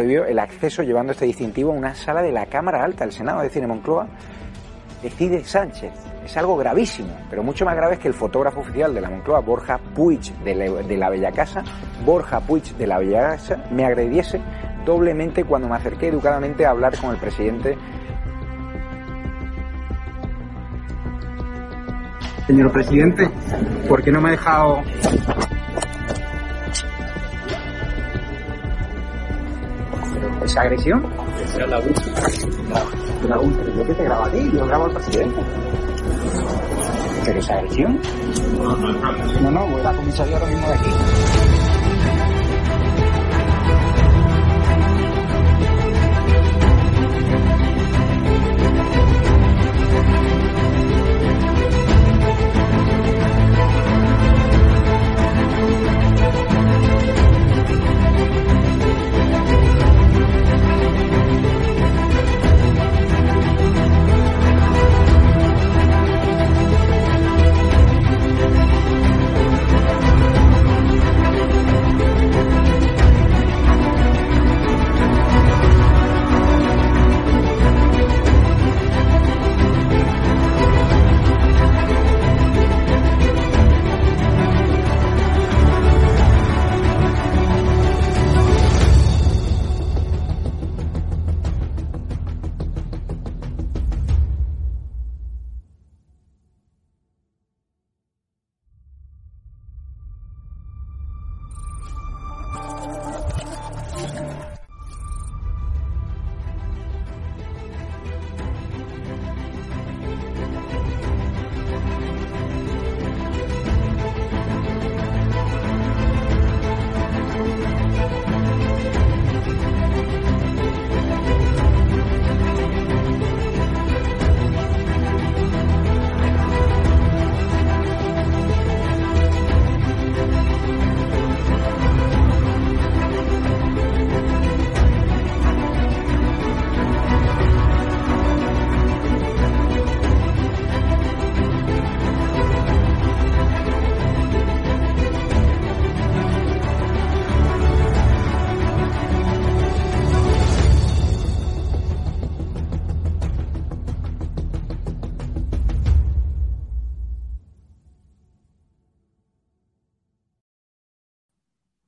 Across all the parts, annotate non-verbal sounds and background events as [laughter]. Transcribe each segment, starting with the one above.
prohibió el acceso llevando este distintivo a una sala de la Cámara Alta del Senado, es decir, en Moncloa, decide Sánchez. Es algo gravísimo, pero mucho más grave es que el fotógrafo oficial de la Moncloa, Borja Puig de la, de la Bella Casa, Borja Puig de la Bella Casa, me agrediese doblemente cuando me acerqué educadamente a hablar con el presidente. Señor presidente, ¿por qué no me ha dejado esa agresión. Es la. La. Yo que te grabo a ti, yo grabo al presidente. ¿Pero esa agresión? No, no, voy a la comisaría ahora mismo de aquí.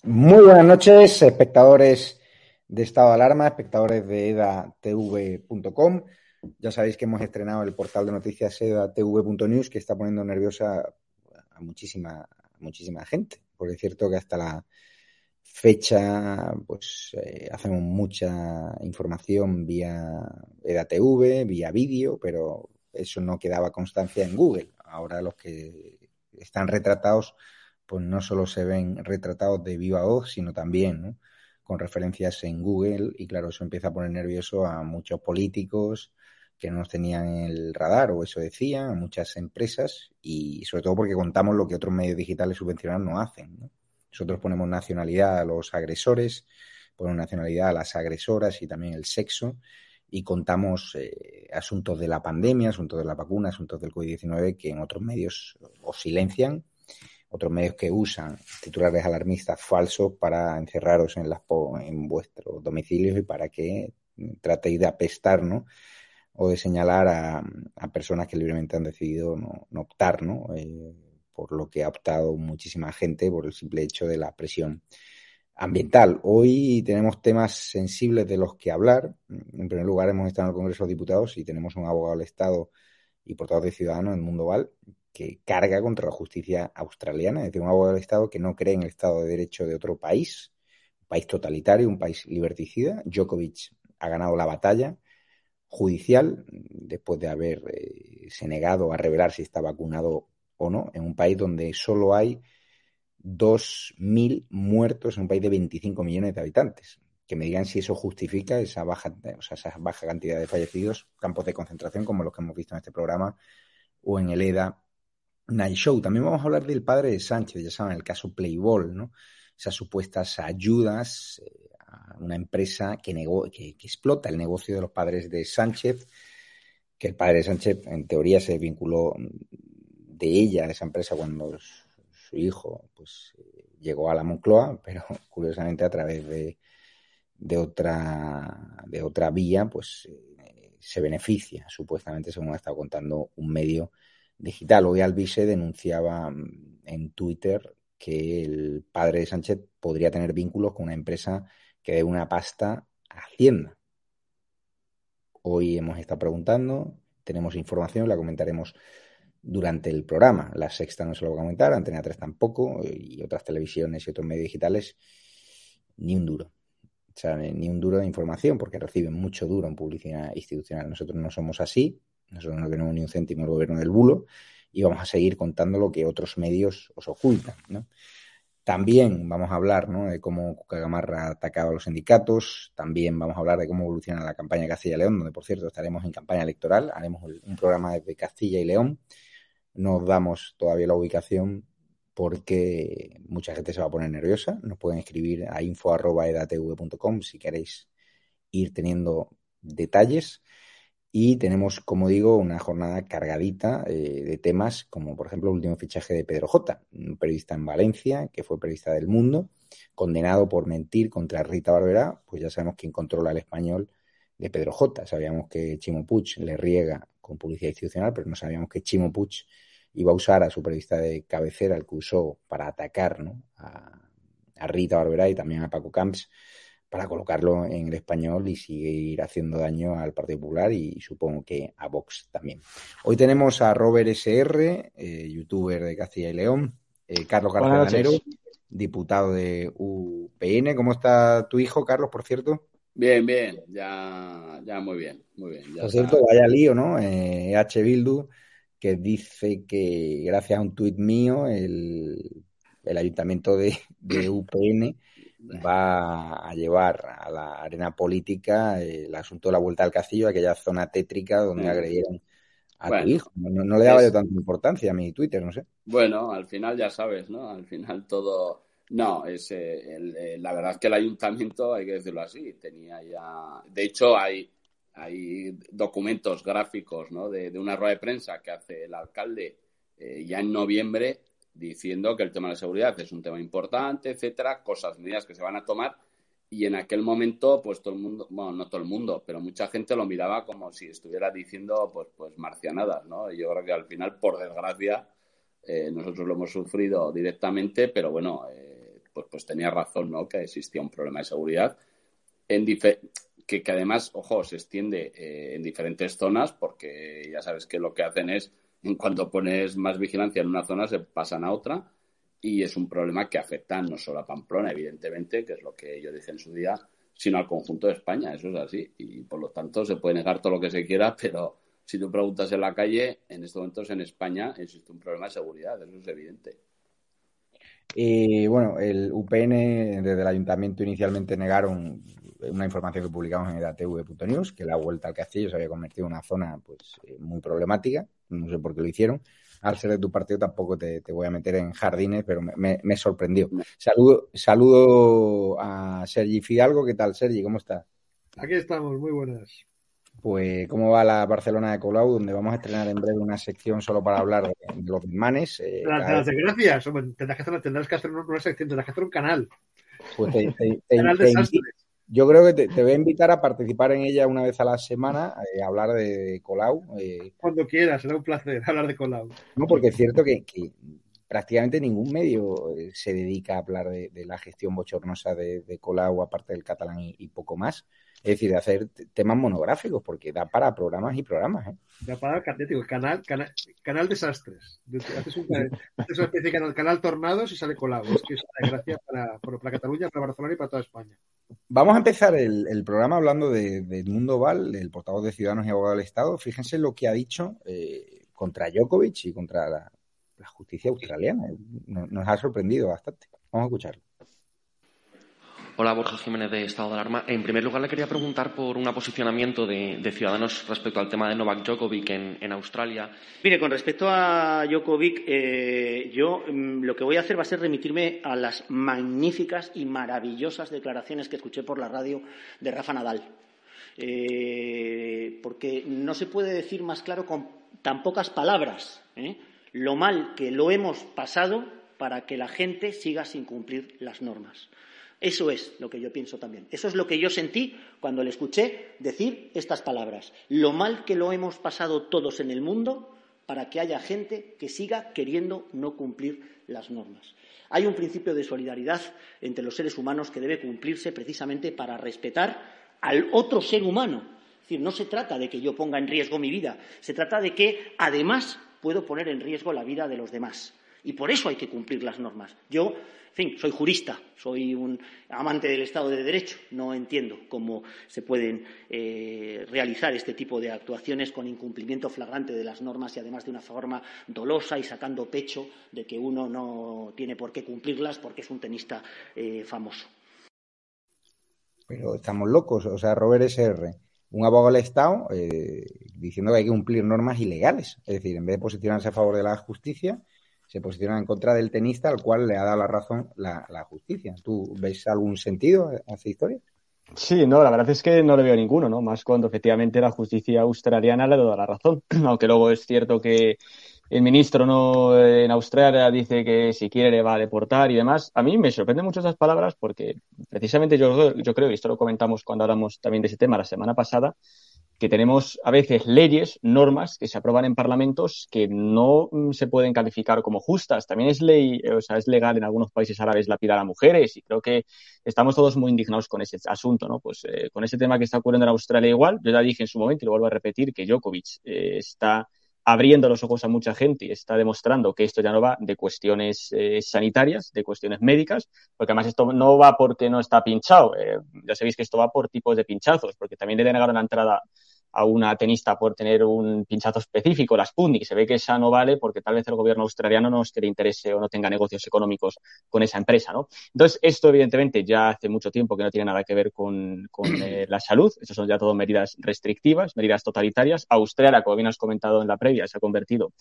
Muy buenas noches, espectadores de Estado de Alarma, espectadores de edatv.com. Ya sabéis que hemos estrenado el portal de noticias edatv.news que está poniendo nerviosa a muchísima, muchísima gente, porque es cierto que hasta la fecha pues eh, hacemos mucha información vía edatv, vía vídeo, pero eso no quedaba constancia en Google. Ahora los que están retratados pues no solo se ven retratados de viva voz, sino también con referencias en Google y claro, eso empieza a poner nervioso a muchos políticos que no nos tenían el radar o eso decían, a muchas empresas y sobre todo porque contamos lo que otros medios digitales subvencionados no hacen. Nosotros ponemos nacionalidad a los agresores, ponemos nacionalidad a las agresoras y también el sexo y contamos eh, asuntos de la pandemia, asuntos de la vacuna, asuntos del COVID-19 que en otros medios os silencian otros medios que usan titulares alarmistas falsos para encerraros en, en vuestros domicilios y para que tratéis de apestar, ¿no? O de señalar a, personas que libremente han decidido no, optar, ¿no? Eh, por lo que ha optado muchísima gente por el simple hecho de la presión ambiental. Hoy tenemos temas sensibles de los que hablar. En primer lugar, hemos estado en el Congreso de Diputados y tenemos un abogado del Estado y portavoz de Ciudadanos, el Mundo Val, que carga contra la justicia australiana, es decir, un abogado del Estado que no cree en el Estado de Derecho de otro país, un país totalitario, un país liberticida. Djokovic ha ganado la batalla judicial después de haberse eh, negado a revelar si está vacunado o no, en un país donde solo hay 2.000 muertos en un país de 25 millones de habitantes. Que me digan si eso justifica esa baja, o sea, esa baja cantidad de fallecidos, campos de concentración como los que hemos visto en este programa o en el EDA Night Show. También vamos a hablar del padre de Sánchez, ya saben, el caso Playball, ¿no? Esas supuestas ayudas eh, a una empresa que, explota el negocio de los padres de Sánchez, que el padre de Sánchez en teoría se vinculó de ella, de esa empresa, cuando su hijo pues eh, llegó a la Moncloa, pero [laughs] curiosamente a través de, de otra de otra vía, pues eh, se beneficia, supuestamente, según ha estado contando un medio digital. Hoy Alvise denunciaba mm, en Twitter que el padre de Sánchez podría tener vínculos con una empresa que dé una pasta a Hacienda. Hoy hemos estado preguntando, tenemos información, la comentaremos durante el programa. La sexta no se lo voy a comentar, Antena 3 tampoco, y otras televisiones y otros medios digitales, ni un duro. O sea, ni un duro de información, porque reciben mucho duro en publicidad institucional. Nosotros no somos así, nosotros no tenemos ni un céntimo el gobierno del bulo, y vamos a seguir contando lo que otros medios os ocultan. ¿no? También vamos a hablar ¿no? de cómo Cucagamarra ha atacado a los sindicatos, también vamos a hablar de cómo evoluciona la campaña de Castilla y León, donde por cierto estaremos en campaña electoral, haremos un programa desde Castilla y León no damos todavía la ubicación porque mucha gente se va a poner nerviosa. Nos pueden escribir a info.edatv.com si queréis ir teniendo detalles. Y tenemos, como digo, una jornada cargadita eh, de temas, como por ejemplo el último fichaje de Pedro J, un periodista en Valencia, que fue periodista del mundo, condenado por mentir contra Rita Barberá, pues ya sabemos quién controla el español de Pedro J. Sabíamos que Chimo Puig le riega con publicidad institucional, pero no sabíamos que Chimo Puig iba a usar a su periodista de cabecera, el que usó para atacar a, Rita Barberá y también a Paco Camps, para colocarlo en el español y seguir haciendo daño al Partido Popular y supongo que a Vox también. Hoy tenemos a Robert SR, eh, youtuber de Castilla y León, eh, Carlos García diputado de UPN. ¿Cómo está tu hijo, Carlos, por cierto? Bien, bien, ya, ya muy bien, muy bien. Por cierto, vaya lío, ¿no? Eh, H. Bildu, que dice que gracias a un tuit mío, el, el ayuntamiento de, de, UPN [laughs] va a llevar a la arena política el asunto de la vuelta al castillo, aquella zona tétrica donde agredieron a tu hijo. No, le daba yo tanta importancia a mi Twitter, no sé. Bueno, al final ya sabes, ¿no? Al final todo no, es, eh, eh, la verdad es que el ayuntamiento, hay que decirlo así, tenía ya. De hecho, hay, hay documentos gráficos ¿no? de, una rueda de prensa que hace el alcalde eh, ya en noviembre diciendo que el tema de la seguridad es un tema importante, etcétera, cosas, medidas que se van a tomar. Y en aquel momento, pues todo el mundo, bueno, no todo el mundo, pero mucha gente lo miraba como si estuviera diciendo, pues, pues marcianadas, ¿no? Y yo creo que al final, por desgracia, nosotros lo hemos sufrido directamente, pero bueno, pues, pues tenía razón, ¿no? Que existía un problema de seguridad en que, que, además, ojo, se extiende eh, en diferentes zonas porque ya sabes que lo que hacen es, en cuanto pones más vigilancia en una zona, se pasan a otra y es un problema que afecta no solo a Pamplona, evidentemente, que es lo que yo dije en su día, sino al conjunto de España, eso es así. Y por lo tanto se puede negar todo lo que se quiera, [laughs] pero si tú preguntas en la calle, en estos momentos en España existe un problema de seguridad, eso es evidente. Y bueno, el UPN desde el ayuntamiento inicialmente negaron una información que publicamos en edatv.news, que la vuelta al castillo se había convertido en una zona pues eh, muy problemática, no sé por qué lo hicieron. Al ser de tu partido tampoco te, voy a meter en jardines, pero me, me, sorprendió. Saludo, saludo a Sergi Fidalgo. ¿Qué tal, Sergi? ¿Cómo estás? Aquí estamos, muy buenas pues cómo va la Barcelona de Colau, donde vamos a estrenar en breve una sección solo para hablar de, los manes. Eh, las gracias, tendrás que, hacer, tendrás que hacer una sección, tendrás que hacer un canal. Pues yo creo que te, voy a invitar a participar en ella una vez a la semana, eh, a hablar de, Colau. Eh. Cuando quieras, será un placer [laughs] hablar de Colau. No, porque es cierto que, prácticamente ningún medio eh, se dedica a hablar de, la gestión bochornosa de, de Colau, aparte del catalán y, poco más. Es decir, de hacer temas monográficos, porque da para programas y programas. ¿eh? Da para, canal, canal, canal desastres. Haces, un, [laughs] una especie de canal, canal tornados y sale Colau. Es que es una desgracia para, para, Cataluña, para Barcelona y para toda España. Vamos a empezar el, programa hablando de, de Mundo Val, el portavoz de Ciudadanos y Abogado del Estado. Fíjense lo que ha dicho eh, contra Djokovic y contra la, la justicia australiana. Nos, ha sorprendido bastante. Vamos a escucharlo. Hola, Borja Jiménez de Estado de Alarma. En primer lugar, le quería preguntar por un posicionamiento de, Ciudadanos respecto al tema de Novak Djokovic en, Australia. Mire, con respecto a Djokovic, eh, yo mm, lo que voy a hacer va a ser remitirme a las magníficas y maravillosas declaraciones que escuché por la radio de Rafa Nadal. Eh, porque no se puede decir más claro con tan pocas palabras. ¿eh? lo mal que lo hemos pasado para que la gente siga sin cumplir las normas. Eso es lo que yo pienso también. Eso es lo que yo sentí cuando le escuché decir estas palabras. Lo mal que lo hemos pasado todos en el mundo para que haya gente que siga queriendo no cumplir las normas. Hay un principio de solidaridad entre los seres humanos que debe cumplirse precisamente para respetar al otro ser humano. Es decir, no se trata de que yo ponga en riesgo mi vida, se trata de que, además, puedo poner en riesgo la vida de los demás. Y por eso hay que cumplir las normas. Yo, en fin, soy jurista, soy un amante del Estado de Derecho. No entiendo cómo se pueden eh, realizar este tipo de actuaciones con incumplimiento flagrante de las normas y además de una forma dolosa y sacando pecho de que uno no tiene por qué cumplirlas porque es un tenista eh, famoso. Pero estamos locos. O sea, Robert S.R un abogado del Estado eh, diciendo que hay que cumplir normas ilegales. Es decir, en vez de posicionarse a favor de la justicia, se posiciona en contra del tenista al cual le ha dado la razón la, justicia. ¿Tú ves algún sentido a esa historia? Sí, no, la verdad es que no le veo ninguno, ¿no? Más cuando efectivamente la justicia australiana le ha dado la razón. [clears throat] Aunque luego es cierto que el ministro no en Australia dice que si quiere le va a deportar y demás. A mí me sorprenden mucho esas palabras porque precisamente yo, yo creo, y esto lo comentamos cuando hablamos también de ese tema la semana pasada, que tenemos a veces leyes, normas que se aprueban en parlamentos que no mm, se pueden calificar como justas. También es ley, o sea, es legal en algunos países árabes lapidar a mujeres y creo que estamos todos muy indignados con ese asunto, ¿no? Pues eh, con ese tema que está ocurriendo en Australia igual, yo ya dije en su momento y lo vuelvo a repetir que Djokovic eh, está abriendo los ojos a mucha gente y está demostrando que esto ya no va de cuestiones eh, sanitarias, de cuestiones médicas, porque además esto no va porque no está pinchado. Eh, ya sabéis que esto va por tipos de pinchazos, porque también le denegaron la entrada a una tenista por tener un pinchazo específico, la Sputnik. Se ve que esa no vale porque tal vez el gobierno australiano no es que le interese o no tenga negocios económicos con esa empresa, ¿no? Entonces, esto evidentemente ya hace mucho tiempo que no tiene nada que ver con, [clears throat] eh, la salud. Estas son ya todo medidas restrictivas, medidas totalitarias. Australia, como bien has comentado en la previa, se ha convertido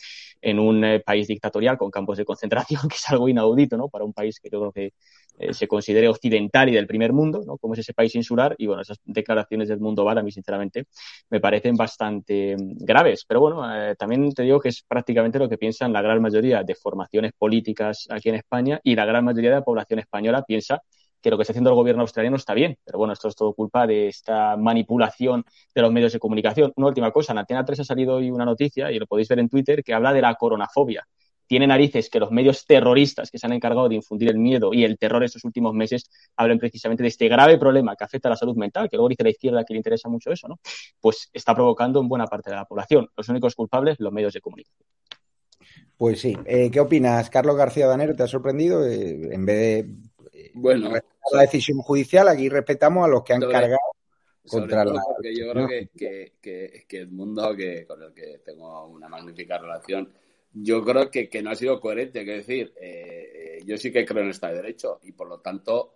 en un eh, país dictatorial con campos de concentración, [laughs] que es algo inaudito, ¿no? Para un país que yo creo que eh, se considere occidental y del primer mundo, ¿no? Como es ese país insular. Y bueno, esas declaraciones del mundo van a mí, sinceramente, me parecen bastante mm, graves. Pero bueno, eh, también te digo que es prácticamente lo que piensan la gran mayoría de formaciones políticas aquí en España y la gran mayoría de la población española piensa que lo que está haciendo el gobierno australiano está bien. Pero bueno, esto es todo culpa de esta manipulación de los medios de comunicación. Una última cosa, en Antena 3 ha salido hoy una noticia, y lo podéis ver en Twitter, que habla de la coronafobia tiene narices que los medios terroristas que se han encargado de infundir el miedo y el terror estos últimos meses hablen precisamente de este grave problema que afecta a la salud mental, que luego dice la izquierda que le interesa mucho eso, ¿no? Pues está provocando en buena parte de la población. Los únicos culpables, los medios de comunicación. Pues sí. Eh, ¿Qué opinas, Carlos García Danero? ¿Te ha sorprendido? Eh, en vez de eh, bueno, la decisión judicial, aquí respetamos a los que han cargado contra la. Porque yo creo que, que, el mundo que, con el que tengo una magnífica relación yo creo que, que, no ha sido coherente. que decir, eh, eh, yo sí que creo en Estado de Derecho y por lo tanto,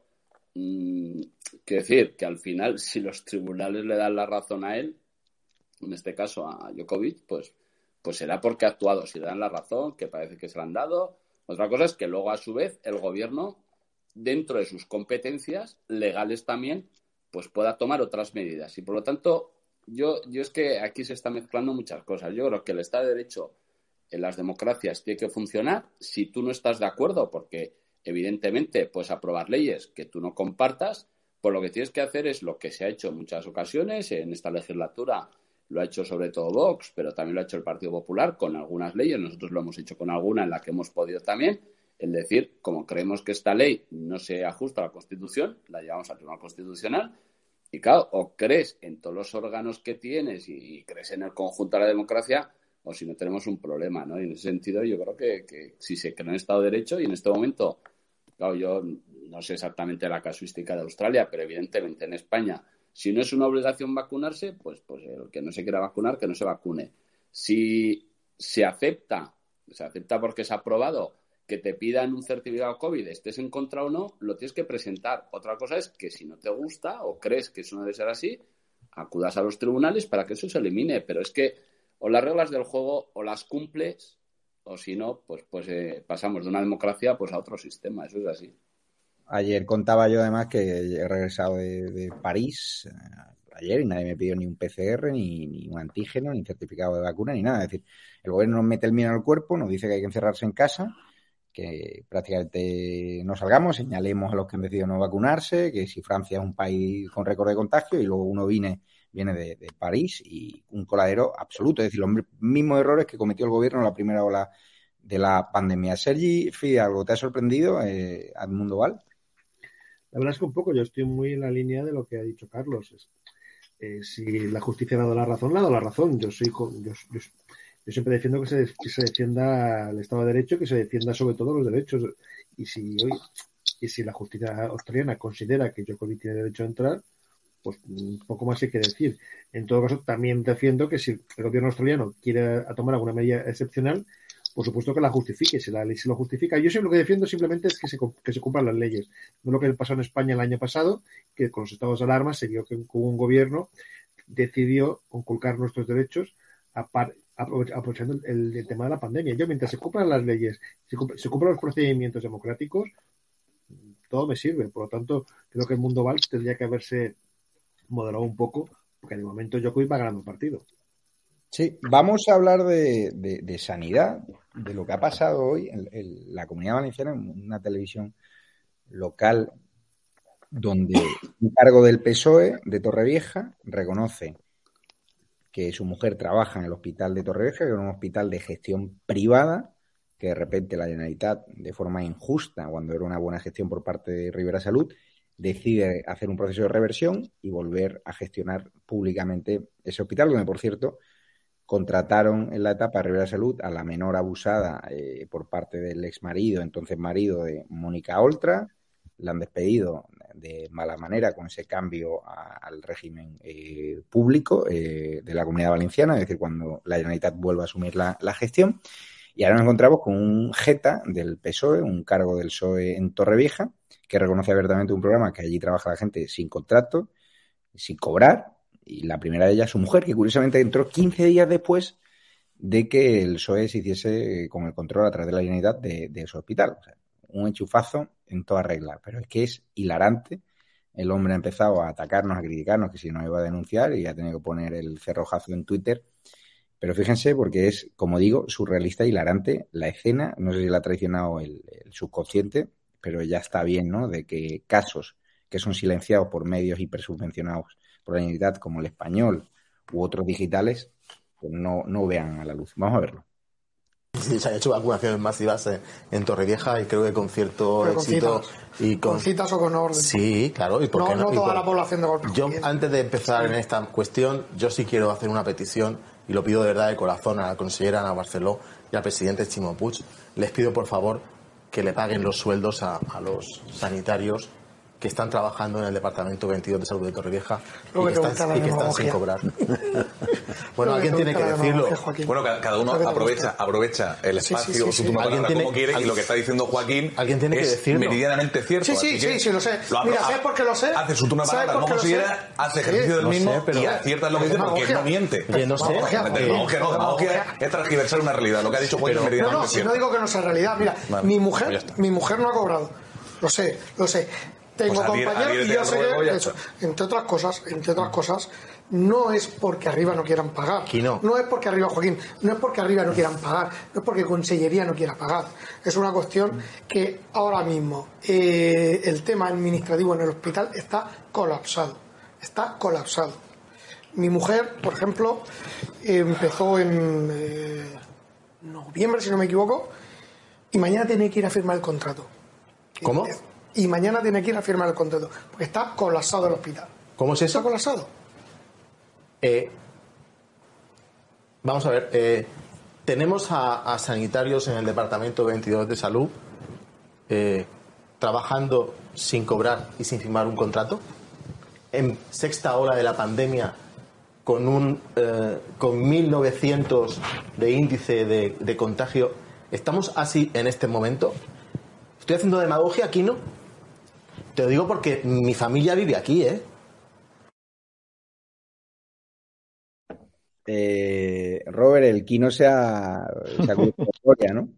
mmm, quiero decir que al final, si los tribunales le dan la razón a él, en este caso a Djokovic, pues, pues será porque ha actuado. Si le dan la razón, que parece que se la han dado. Otra cosa es que luego, a su vez, el gobierno, dentro de sus competencias legales también, pues pueda tomar otras medidas. Y por lo tanto, yo, yo es que aquí se están mezclando muchas cosas. Yo creo que el Estado de Derecho en las democracias tiene que funcionar. Si tú no estás de acuerdo, porque evidentemente puedes aprobar leyes que tú no compartas, pues lo que tienes que hacer es lo que se ha hecho en muchas ocasiones en esta legislatura lo ha hecho sobre todo Vox, pero también lo ha hecho el Partido Popular con algunas leyes, nosotros lo hemos hecho con alguna en la que hemos podido también, el decir, como creemos que esta ley no se ajusta a la Constitución, la llevamos al Tribunal Constitucional, y claro, o crees en todos los órganos que tienes y, crees en el conjunto de la democracia, o si no tenemos un problema, ¿no? Y en ese sentido yo creo que, que si se cree en Estado de Derecho y en este momento, claro, yo no sé exactamente la casuística de Australia, pero evidentemente en España si no es una obligación vacunarse, pues, pues el que no se quiera vacunar, que no se vacune. Si se acepta, se acepta porque se ha aprobado que te pidan un certificado COVID, estés en contra o no, lo tienes que presentar. Otra cosa es que si no te gusta o crees que eso no debe ser así, acudas a los tribunales para que eso se elimine. Pero es que o las reglas del juego o las cumples o si no, pues, pues eh, pasamos de una democracia pues a otro sistema. Eso es así. Ayer contaba yo además que he regresado de, París eh, ayer y nadie me pidió ni un PCR, ni, un antígeno, ni certificado de vacuna, ni nada. Es decir, el gobierno nos mete el miedo al cuerpo, nos dice que hay que encerrarse en casa, que prácticamente no salgamos, señalemos a los que han decidido no vacunarse, que si Francia es un país con récord de contagio y luego uno viene, viene de, París y un coladero absoluto. Es decir, los mismos errores que cometió el gobierno en la primera ola de la pandemia. Sergi, ¿algo te ha sorprendido, eh, Mundo Val? La verdad es que un poco yo estoy muy en la línea de lo que ha dicho Carlos. Eh, si la justicia ha dado la razón, le ha dado la razón. Yo soy yo, yo, siempre defiendo que se, defienda el Estado de Derecho, que se defienda sobre todo los derechos. Y si hoy, y si la justicia australiana considera que Djokovic tiene derecho a entrar, pues poco más hay que decir. En todo caso, también defiendo que si el gobierno australiano quiere tomar alguna medida excepcional, por supuesto que la justifique, si la ley se lo justifica. Yo siempre lo que defiendo simplemente es que se, que se cumplan las leyes. No lo que pasó en España el año pasado, que con los estados de alarma se vio que un gobierno decidió conculcar nuestros derechos aprovechando el, tema de la pandemia. Yo, mientras se cumplan las leyes, se, se cumplan los procedimientos democráticos, todo me sirve. Por lo tanto, creo que el mundo Valls tendría que haberse moderado un poco, porque de momento yo va ganando el partido. Sí, vamos a hablar de, sanidad, de lo que ha pasado hoy en, la comunidad valenciana, en una televisión local, donde un cargo del PSOE de Torrevieja reconoce que su mujer trabaja en el hospital de Torrevieja, que es un hospital de gestión privada, que de repente la Generalitat, de forma injusta, cuando era una buena gestión por parte de Rivera Salud, decide hacer un proceso de reversión y volver a gestionar públicamente ese hospital, donde, por cierto, contrataron en la etapa de Rivera Salud a la menor abusada eh, por parte del ex marido, entonces marido de Mónica Oltra, la han despedido de mala manera con ese cambio al régimen eh, público eh, de la comunidad valenciana, es decir, cuando la Generalitat vuelva a asumir la, la, gestión. Y ahora nos encontramos con un jeta del PSOE, un cargo del PSOE en Torrevieja, que reconoce abiertamente un programa que allí trabaja la gente sin contrato, sin cobrar, y la primera de ellas, su mujer, que curiosamente entró 15 días después de que el PSOE se hiciese con el control a través de la unidad de, su hospital. un enchufazo en toda regla, pero es que es hilarante. El hombre ha empezado a atacarnos, a criticarnos, que si no iba a denunciar y ha tenido que poner el cerrojazo en Twitter. Pero fíjense, porque es, como digo, surrealista, hilarante la escena. No sé si la ha traicionado el, el subconsciente, pero ya está bien, ¿no? De que casos que son silenciados por medios hipersubvencionados por la unidad como el español u otros digitales, pues no, no vean a la luz. Vamos a verlo. Sí, se han hecho vacunaciones masivas en Torrevieja y creo que con cierto éxito. y con... citas o con orden? Sí, claro. ¿y por no, qué no, toda la población de golpe. Yo, antes de empezar en esta cuestión, yo sí quiero hacer una petición y lo pido de verdad de corazón a la consellera Ana Barceló y al presidente Chimo. Les pido, por favor, que le paguen los sueldos a los sanitarios que están trabajando en el Departamento 22 de Salud de Torrevieja y que, están, y que están sin cobrar. [laughs] bueno, alguien tiene que decirlo. Bueno, cada uno aprovecha, aprovecha el espacio, su ¿Alguien tiene, como quiere, y lo que está diciendo Joaquín ¿alguien tiene es que decirlo? meridianamente cierto. Sí, sí, sí, sí, lo sé. Mira, ¿sabes por qué lo sé? Hace su turno de palabra, no considera, hace ejercicio del mismo y acierta lo que dice porque no miente. no sé. Demagogia no, demagogia es transgiversar una realidad. Lo que ha dicho Joaquín es meridianamente cierto. No, no, no digo que no sea realidad. Mira, mi mujer, mi mujer no ha cobrado. Lo sé, lo sé tengo pues compañeros y yo sé que eso, entre otras cosas, entre otras cosas, no es porque arriba no quieran pagar. No. no. es porque arriba, Joaquín, no es porque arriba no quieran pagar, no es porque Consellería no quiera pagar. Es una cuestión que ahora mismo eh, el tema administrativo en el hospital está colapsado. Está colapsado. Mi mujer, por ejemplo, empezó en eh, noviembre, si no me equivoco, y mañana tiene que ir a firmar el contrato. ¿Cómo? Y mañana tiene que ir a firmar el contrato, porque está colapsado el hospital. ¿Cómo es eso? Está colapsado. Eh, vamos a ver, eh, tenemos a, sanitarios en el Departamento 22 de Salud eh, trabajando sin cobrar y sin firmar un contrato. En sexta hora de la pandemia, con un con 1.900 de índice de, de contagio, ¿estamos así en este momento? ¿Estoy haciendo demagogia aquí, no? Te lo digo porque mi familia vive aquí, ¿eh? Eh, Robert, el Kino se ha, se [laughs] ¿no?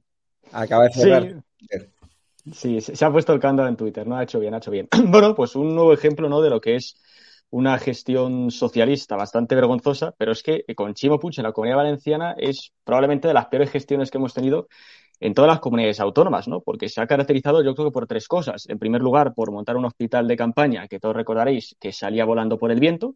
Acaba de cerrar. Sí. se ha puesto el cándalo en Twitter, ¿no? Ha hecho bien, ha hecho bien. [clears throat] bueno, pues un nuevo ejemplo, ¿no? De lo que es una gestión socialista bastante vergonzosa, pero es que con Chimo Puig en la Comunidad Valenciana es probablemente de las peores gestiones que hemos tenido en todas las comunidades autónomas, ¿no? Porque se ha caracterizado, yo creo que por tres cosas. En primer lugar, por montar un hospital de campaña, que todos recordaréis que salía volando por el viento.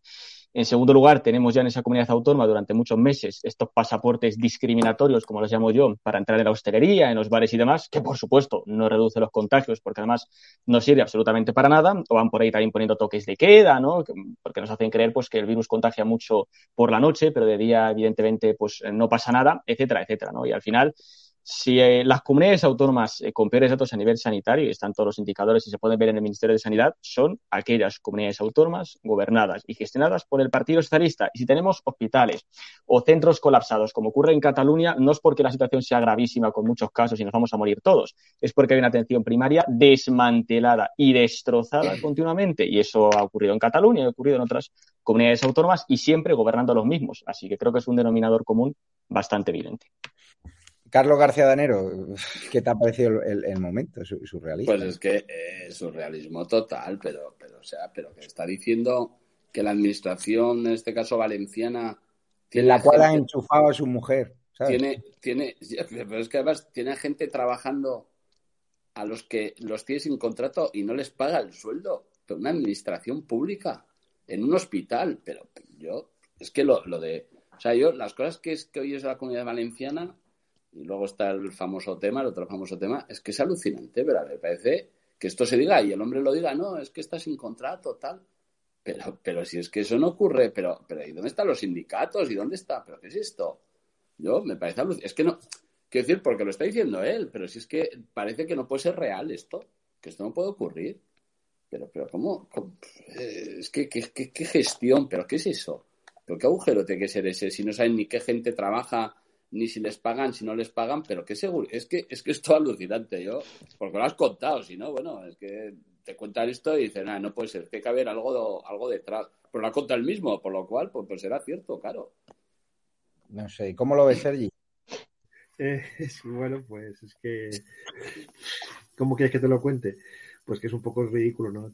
En segundo lugar, tenemos ya en esa comunidad autónoma durante muchos meses estos pasaportes discriminatorios, como los llamo yo, para entrar en la hostelería, en los bares y demás, que por supuesto no reduce los contagios porque además no sirve absolutamente para nada, o van por ahí también poniendo toques de queda, ¿no? Porque nos hacen creer pues que el virus contagia mucho por la noche, pero de día evidentemente pues no pasa nada, etcétera, etcétera, ¿no? Y al final si eh, las comunidades autónomas eh, con peores datos a nivel sanitario, y están todos los indicadores y se pueden ver en el Ministerio de Sanidad, son aquellas comunidades autónomas gobernadas y gestionadas por el Partido Socialista. Y si tenemos hospitales o centros colapsados, como ocurre en Cataluña, no es porque la situación sea gravísima con muchos casos y nos vamos a morir todos, es porque hay una atención primaria desmantelada y destrozada [clears throat] continuamente. Y eso ha ocurrido en Cataluña y ha ocurrido en otras comunidades autónomas y siempre gobernando los mismos. Así que creo que es un denominador común bastante evidente. Carlos García Danero, ¿qué te ha parecido el, momento surrealista? Pues es que es surrealismo total, pero, pero, o sea, pero que está diciendo que la administración, en este caso valenciana, en la cual ha enchufado a su mujer. Tiene, tiene, [laughs] pero es que además tiene gente trabajando a los que los tiene sin contrato y no les paga el sueldo. Pero una administración pública en un hospital, pero yo, es que lo, lo de, o sea, yo las cosas que es que hoy es la comunidad valenciana y luego está el famoso tema, el otro famoso tema, es que es alucinante, pero me parece que esto se diga y el hombre lo diga, no, es que está sin contrato, tal. Pero, pero si es que eso no ocurre, pero, pero ¿y dónde están los sindicatos? ¿Y dónde está? ¿Pero qué es esto? Yo, me parece alucinante. Es que no, quiero decir, porque lo está diciendo él, pero si es que parece que no puede ser real esto, que esto no puede ocurrir. Pero, pero ¿cómo? Eh, es que, ¿qué, qué gestión? ¿Pero qué es eso? ¿Pero qué agujero tiene que ser ese? Si no saben ni qué gente trabaja ni si les pagan, si no les pagan, pero qué seguro, es que es que es todo alucinante, yo, porque lo has contado, si no, bueno, es que te cuentan esto y dicen, ah, no puede ser, tiene que haber algo, algo detrás, pero lo ha contado el mismo, por lo cual, pues, pues será cierto, claro. No sé, ¿cómo lo ves, Sergi? [laughs] Eh, bueno, pues es que, ¿cómo quieres que te lo cuente? Pues que es un poco ridículo ¿no?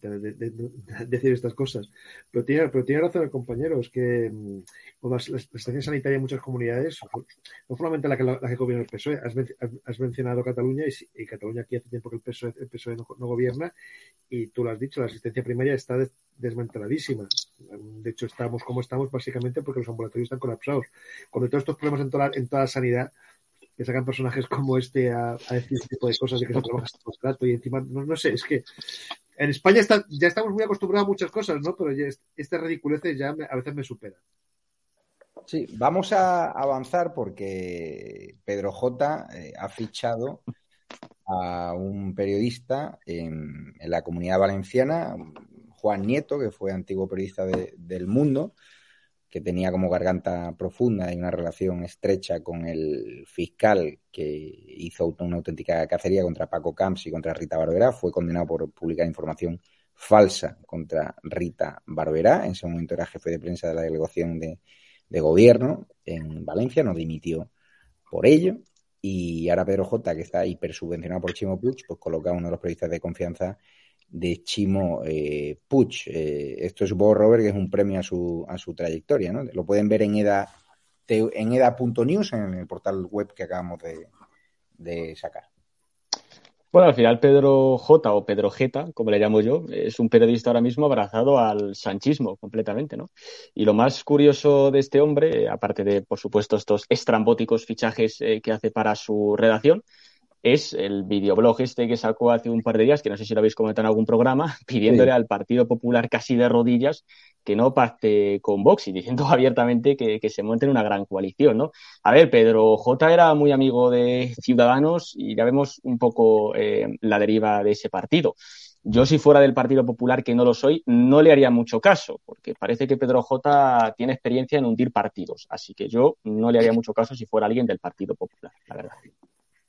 decir estas cosas. Pero tiene, pero tiene razón el compañero, es que mm, la, estación sanitaria en muchas comunidades, no solamente la que, la, que gobierna el PSOE, has, mencionado Cataluña y, Cataluña aquí hace tiempo que el PSOE, el PSOE no, gobierna y tú lo has dicho, la asistencia primaria está desmanteladísima. De hecho, estamos como estamos básicamente porque los ambulatorios están colapsados. Cuando todos estos problemas en toda, en toda la sanidad que sacan personajes como este a, decir este tipo de cosas y que se trabaja este contrato y encima, no, sé, es que en España ya estamos muy acostumbrados a muchas cosas, ¿no? Pero ya este ridiculeces ya a veces me supera. Sí, vamos a avanzar porque Pedro J eh, ha fichado a un periodista en, la comunidad valenciana, Juan Nieto, que fue antiguo periodista de, del Mundo, que tenía como garganta profunda y una relación estrecha con el fiscal que hizo una auténtica cacería contra Paco Camps y contra Rita Barberá, fue condenado por publicar información falsa contra Rita Barberá. En ese momento era jefe de prensa de la delegación de, gobierno en Valencia, no dimitió por ello. Y ahora Pedro J, que está hipersubvencionado por Chimo Puig, pues coloca uno de los periodistas de confianza de Chimo eh, Puch. Eh, esto es supongo, Robert, que es un premio a su, a su trayectoria, ¿no? Lo pueden ver en EDA en EDA.news, en el portal web que acabamos de, sacar. Bueno, al final Pedro J o Pedro Jeta, como le llamo yo, es un periodista ahora mismo abrazado al sanchismo completamente, ¿no? Y lo más curioso de este hombre, aparte de, por supuesto, estos estrambóticos fichajes eh, que hace para su redacción, es el videoblog este que sacó hace un par de días, que no sé si lo habéis comentado en algún programa, [laughs] pidiéndole al Partido Popular casi de rodillas que no pacte con Vox y diciendo [laughs] abiertamente que, se monte en una gran coalición, ¿no? A ver, Pedro J era muy amigo de Ciudadanos y ya vemos un poco eh, la deriva de ese partido. Yo, si fuera del Partido Popular, que no lo soy, no le haría mucho caso, porque parece que Pedro J tiene experiencia en hundir partidos. Así que yo no le haría mucho caso si fuera alguien del Partido Popular, la verdad.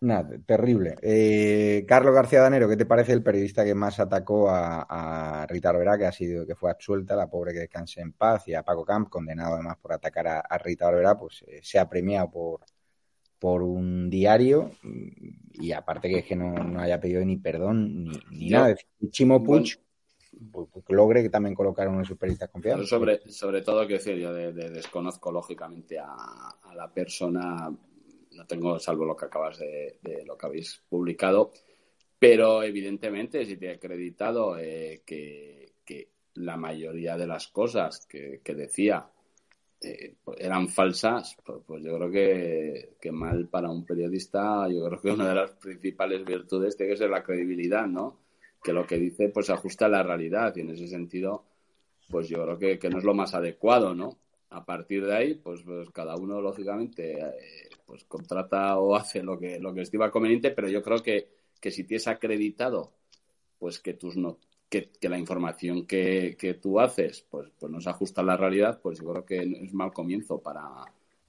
Nada, terrible. Eh, Carlos García Danero, ¿qué te parece el periodista que más atacó a, Rita Olvera, que ha sido, que fue absuelta, la pobre que descanse en paz, y a Paco Camp, condenado además por atacar a, Rita Olvera, pues eh, se ha premiado por, por un diario y aparte que es que no, haya pedido ni perdón ni, ni nada. Chimo Puig pues, pues, logre que también colocar uno de sus periodistas confiables. Sobre, sobre todo, que decir, yo desconozco lógicamente a, la persona no tengo salvo lo que acabas de, lo que habéis publicado, pero evidentemente si te he acreditado eh, que, la mayoría de las cosas que, decía eh, eran falsas, pues, pues, yo creo que, que, mal para un periodista, yo creo que una de las principales virtudes tiene que ser la credibilidad, ¿no? Que lo que dice pues ajusta a la realidad y en ese sentido, pues yo creo que, que no es lo más adecuado, ¿no? A partir de ahí, pues, pues cada uno lógicamente eh, pues contrata o hace lo que, lo que estima conveniente, pero yo creo que, que si tienes acreditado pues que tus no, que, la información que, que, tú haces pues, pues no se ajusta a la realidad, pues yo creo que es mal comienzo para,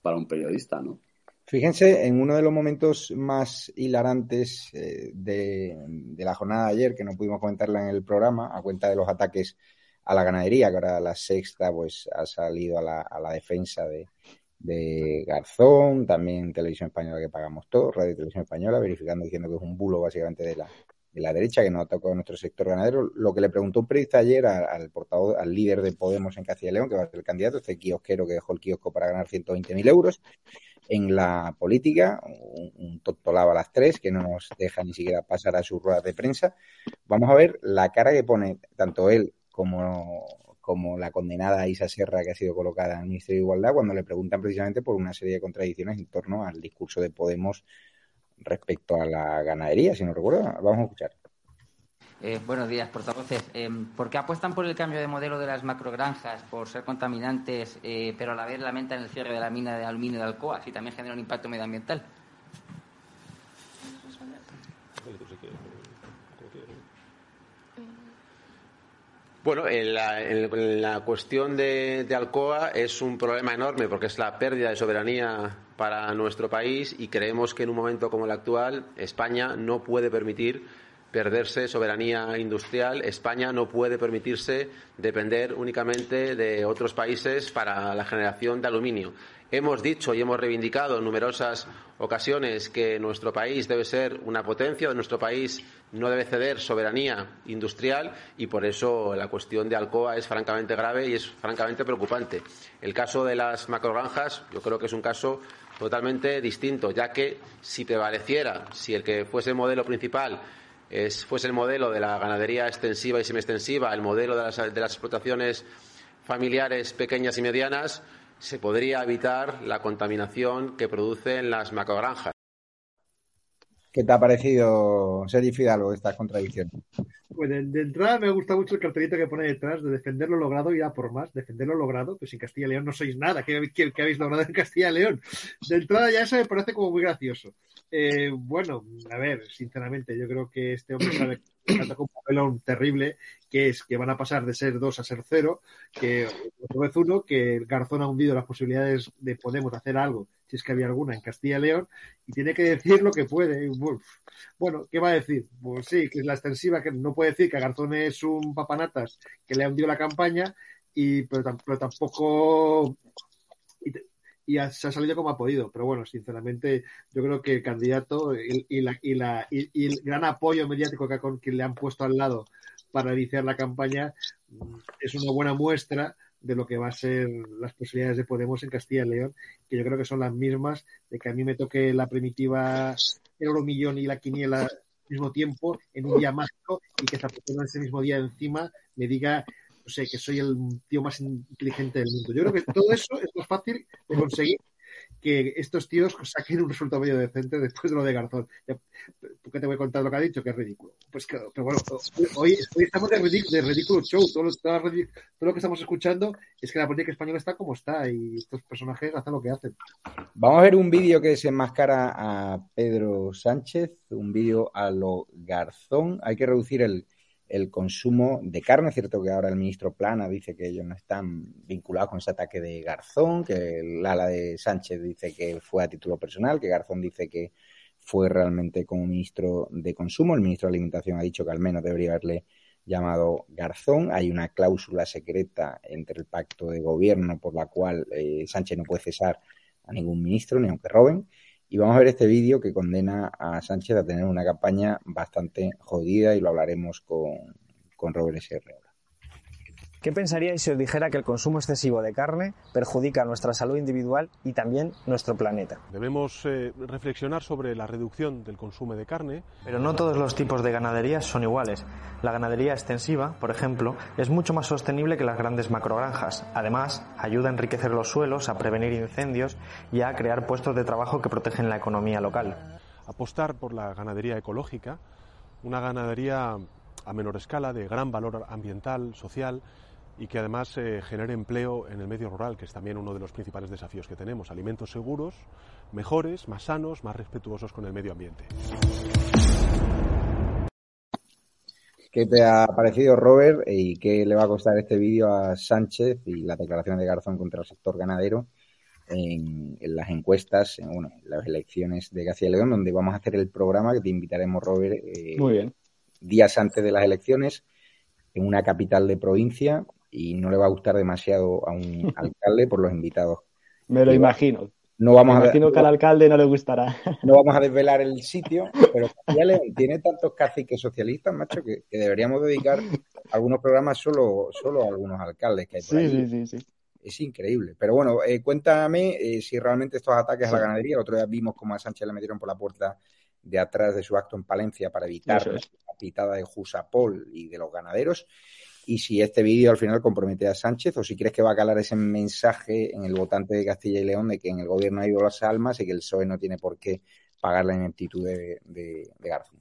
para un periodista, ¿no? Fíjense, en uno de los momentos más hilarantes eh, de, de, la jornada de ayer, que no pudimos comentarla en el programa, a cuenta de los ataques a la ganadería, que ahora la sexta pues ha salido a la, a la defensa de, de Garzón, también Televisión Española que pagamos todos, Radio Televisión Española, verificando diciendo que es un bulo básicamente de la, de la derecha que no ha tocado nuestro sector ganadero. Lo que le preguntó un periodista ayer al, portavoz, al líder de Podemos en Castilla y León, que va a ser el candidato, este kiosquero que dejó el kiosco para ganar 120.000 euros en la política, un, un totolaba a las tres, que no nos deja ni siquiera pasar a sus ruedas de prensa. Vamos a ver la cara que pone tanto él como como la condenada Isa Serra que ha sido colocada en el Ministerio de Igualdad cuando le preguntan precisamente por una serie de contradicciones en torno al discurso de Podemos respecto a la ganadería, si no recuerdo. Vamos a escuchar. Eh, buenos días, portavoces. Eh, ¿Por qué apuestan por el cambio de modelo de las macrogranjas, por ser contaminantes, eh, pero a la vez lamentan el cierre de la mina de aluminio de Alcoa, si también genera un impacto medioambiental? Bueno, en la, cuestión de, Alcoa es un problema enorme porque es la pérdida de soberanía para nuestro país y creemos que en un momento como el actual España no puede permitir perderse soberanía industrial. España no puede permitirse depender únicamente de otros países para la generación de aluminio. Hemos dicho y hemos reivindicado en numerosas ocasiones que nuestro país debe ser una potencia, nuestro país no debe ceder soberanía industrial y por eso la cuestión de Alcoa es francamente grave y es francamente preocupante. El caso de las macrogranjas yo creo que es un caso totalmente distinto, ya que si prevaleciera, si el que fuese el modelo principal fuese el modelo de la ganadería extensiva y semiextensiva, el modelo de las, de las explotaciones familiares pequeñas y medianas, se podría evitar la contaminación que producen las macrogranjas. ¿Qué te ha parecido, Sergi Fidalgo, esta contradicción? Pues de, entrada me gusta mucho el cartelito que pone detrás de defender lo logrado y a por más. Defender lo logrado, pues en Castilla y León no sois nada. ¿Qué, habéis logrado en Castilla y León? De entrada ya eso me parece como muy gracioso. Eh, bueno, a ver, sinceramente, yo creo que este hombre sabe un papelón terrible, que es que van a pasar de ser dos a ser cero, que otra vez uno, que Garzón ha hundido las posibilidades de Podemos hacer algo, si es que había alguna en Castilla y León, y tiene que decir lo que puede. Bueno, ¿qué va a decir? Pues sí, que es la extensiva, que no puede decir que Garzón es un papanatas que le ha hundido la campaña, y pero, tampoco y se ha salido como ha podido. Pero bueno, sinceramente, yo creo que el candidato y, la, y, la, y, el gran apoyo mediático que, que, le han puesto al lado para iniciar la campaña mm, es una buena muestra de lo que va a ser las posibilidades de Podemos en Castilla y León, que yo creo que son las mismas de que a mí me toque la primitiva Euromillón y la quiniela mismo tiempo en un día mágico y que esta persona ese mismo día encima me diga sé, que soy el tío más inteligente del mundo. Yo creo que todo eso es más fácil de conseguir que estos tíos saquen un resultado medio decente después de lo de Garzón. ¿Por qué te voy a contar lo que ha dicho? Que es ridículo. Pues pero bueno, hoy, estamos de, ridículo, show. Todo lo, todo lo, que estamos escuchando es que la política española está como está y estos personajes hacen lo que hacen. Vamos a ver un vídeo que se enmascara a Pedro Sánchez, un vídeo a lo Garzón. Hay que reducir el, el consumo de carne. Es cierto que ahora el ministro Plana dice que ellos no están vinculados con ese ataque de Garzón, que el ala de Sánchez dice que fue a título personal, que Garzón dice que fue realmente como ministro de consumo. El ministro de Alimentación ha dicho que al menos debería haberle llamado Garzón. Hay una cláusula secreta entre el pacto de gobierno por la cual eh, Sánchez no puede cesar a ningún ministro, ni aunque roben. Y vamos a ver este vídeo que condena a Sánchez a tener una campaña bastante jodida y lo hablaremos con, con Robert S. ¿Qué pensaríais si os dijera que el consumo excesivo de carne perjudica nuestra salud individual y también nuestro planeta? Debemos eh, reflexionar sobre la reducción del consumo de carne. Pero no todos los tipos de ganadería son iguales. La ganadería extensiva, por ejemplo, es mucho más sostenible que las grandes macrogranjas. Además, ayuda a enriquecer los suelos, a prevenir incendios y a crear puestos de trabajo que protegen la economía local. Apostar por la ganadería ecológica, una ganadería a menor escala, de gran valor ambiental, social, y que además eh, genere empleo en el medio rural, que es también uno de los principales desafíos que tenemos. Alimentos seguros, mejores, más sanos, más respetuosos con el medio ambiente. ¿Qué te ha parecido, Robert? ¿Y qué le va a costar este vídeo a Sánchez y la declaración de Garzón contra el sector ganadero en, las encuestas, en, bueno, las elecciones de Castilla y León, donde vamos a hacer el programa que te invitaremos, Robert, eh, Muy bien. días antes de las elecciones en una capital de provincia y no le va a gustar demasiado a un [laughs] alcalde por los invitados. Me lo imagino. No vamos Me imagino que al alcalde no le gustará. [laughs] No vamos a desvelar el sitio, pero tiene tantos caciques socialistas, macho, que, deberíamos dedicar algunos programas solo, solo a algunos alcaldes que hay por sí, Sí, sí, Es increíble. Pero bueno, eh, cuéntame eh, si realmente estos ataques a la ganadería, el otro día vimos cómo a Sánchez le metieron por la puerta de atrás de su acto en Palencia para evitar la pitada de Jusapol y de los ganaderos y si este vídeo al final compromete a Sánchez o si crees que va a calar ese mensaje en el votante de Castilla y León de que en el gobierno ha ido las almas y que el PSOE no tiene por qué pagar la ineptitud de, de, Garzón.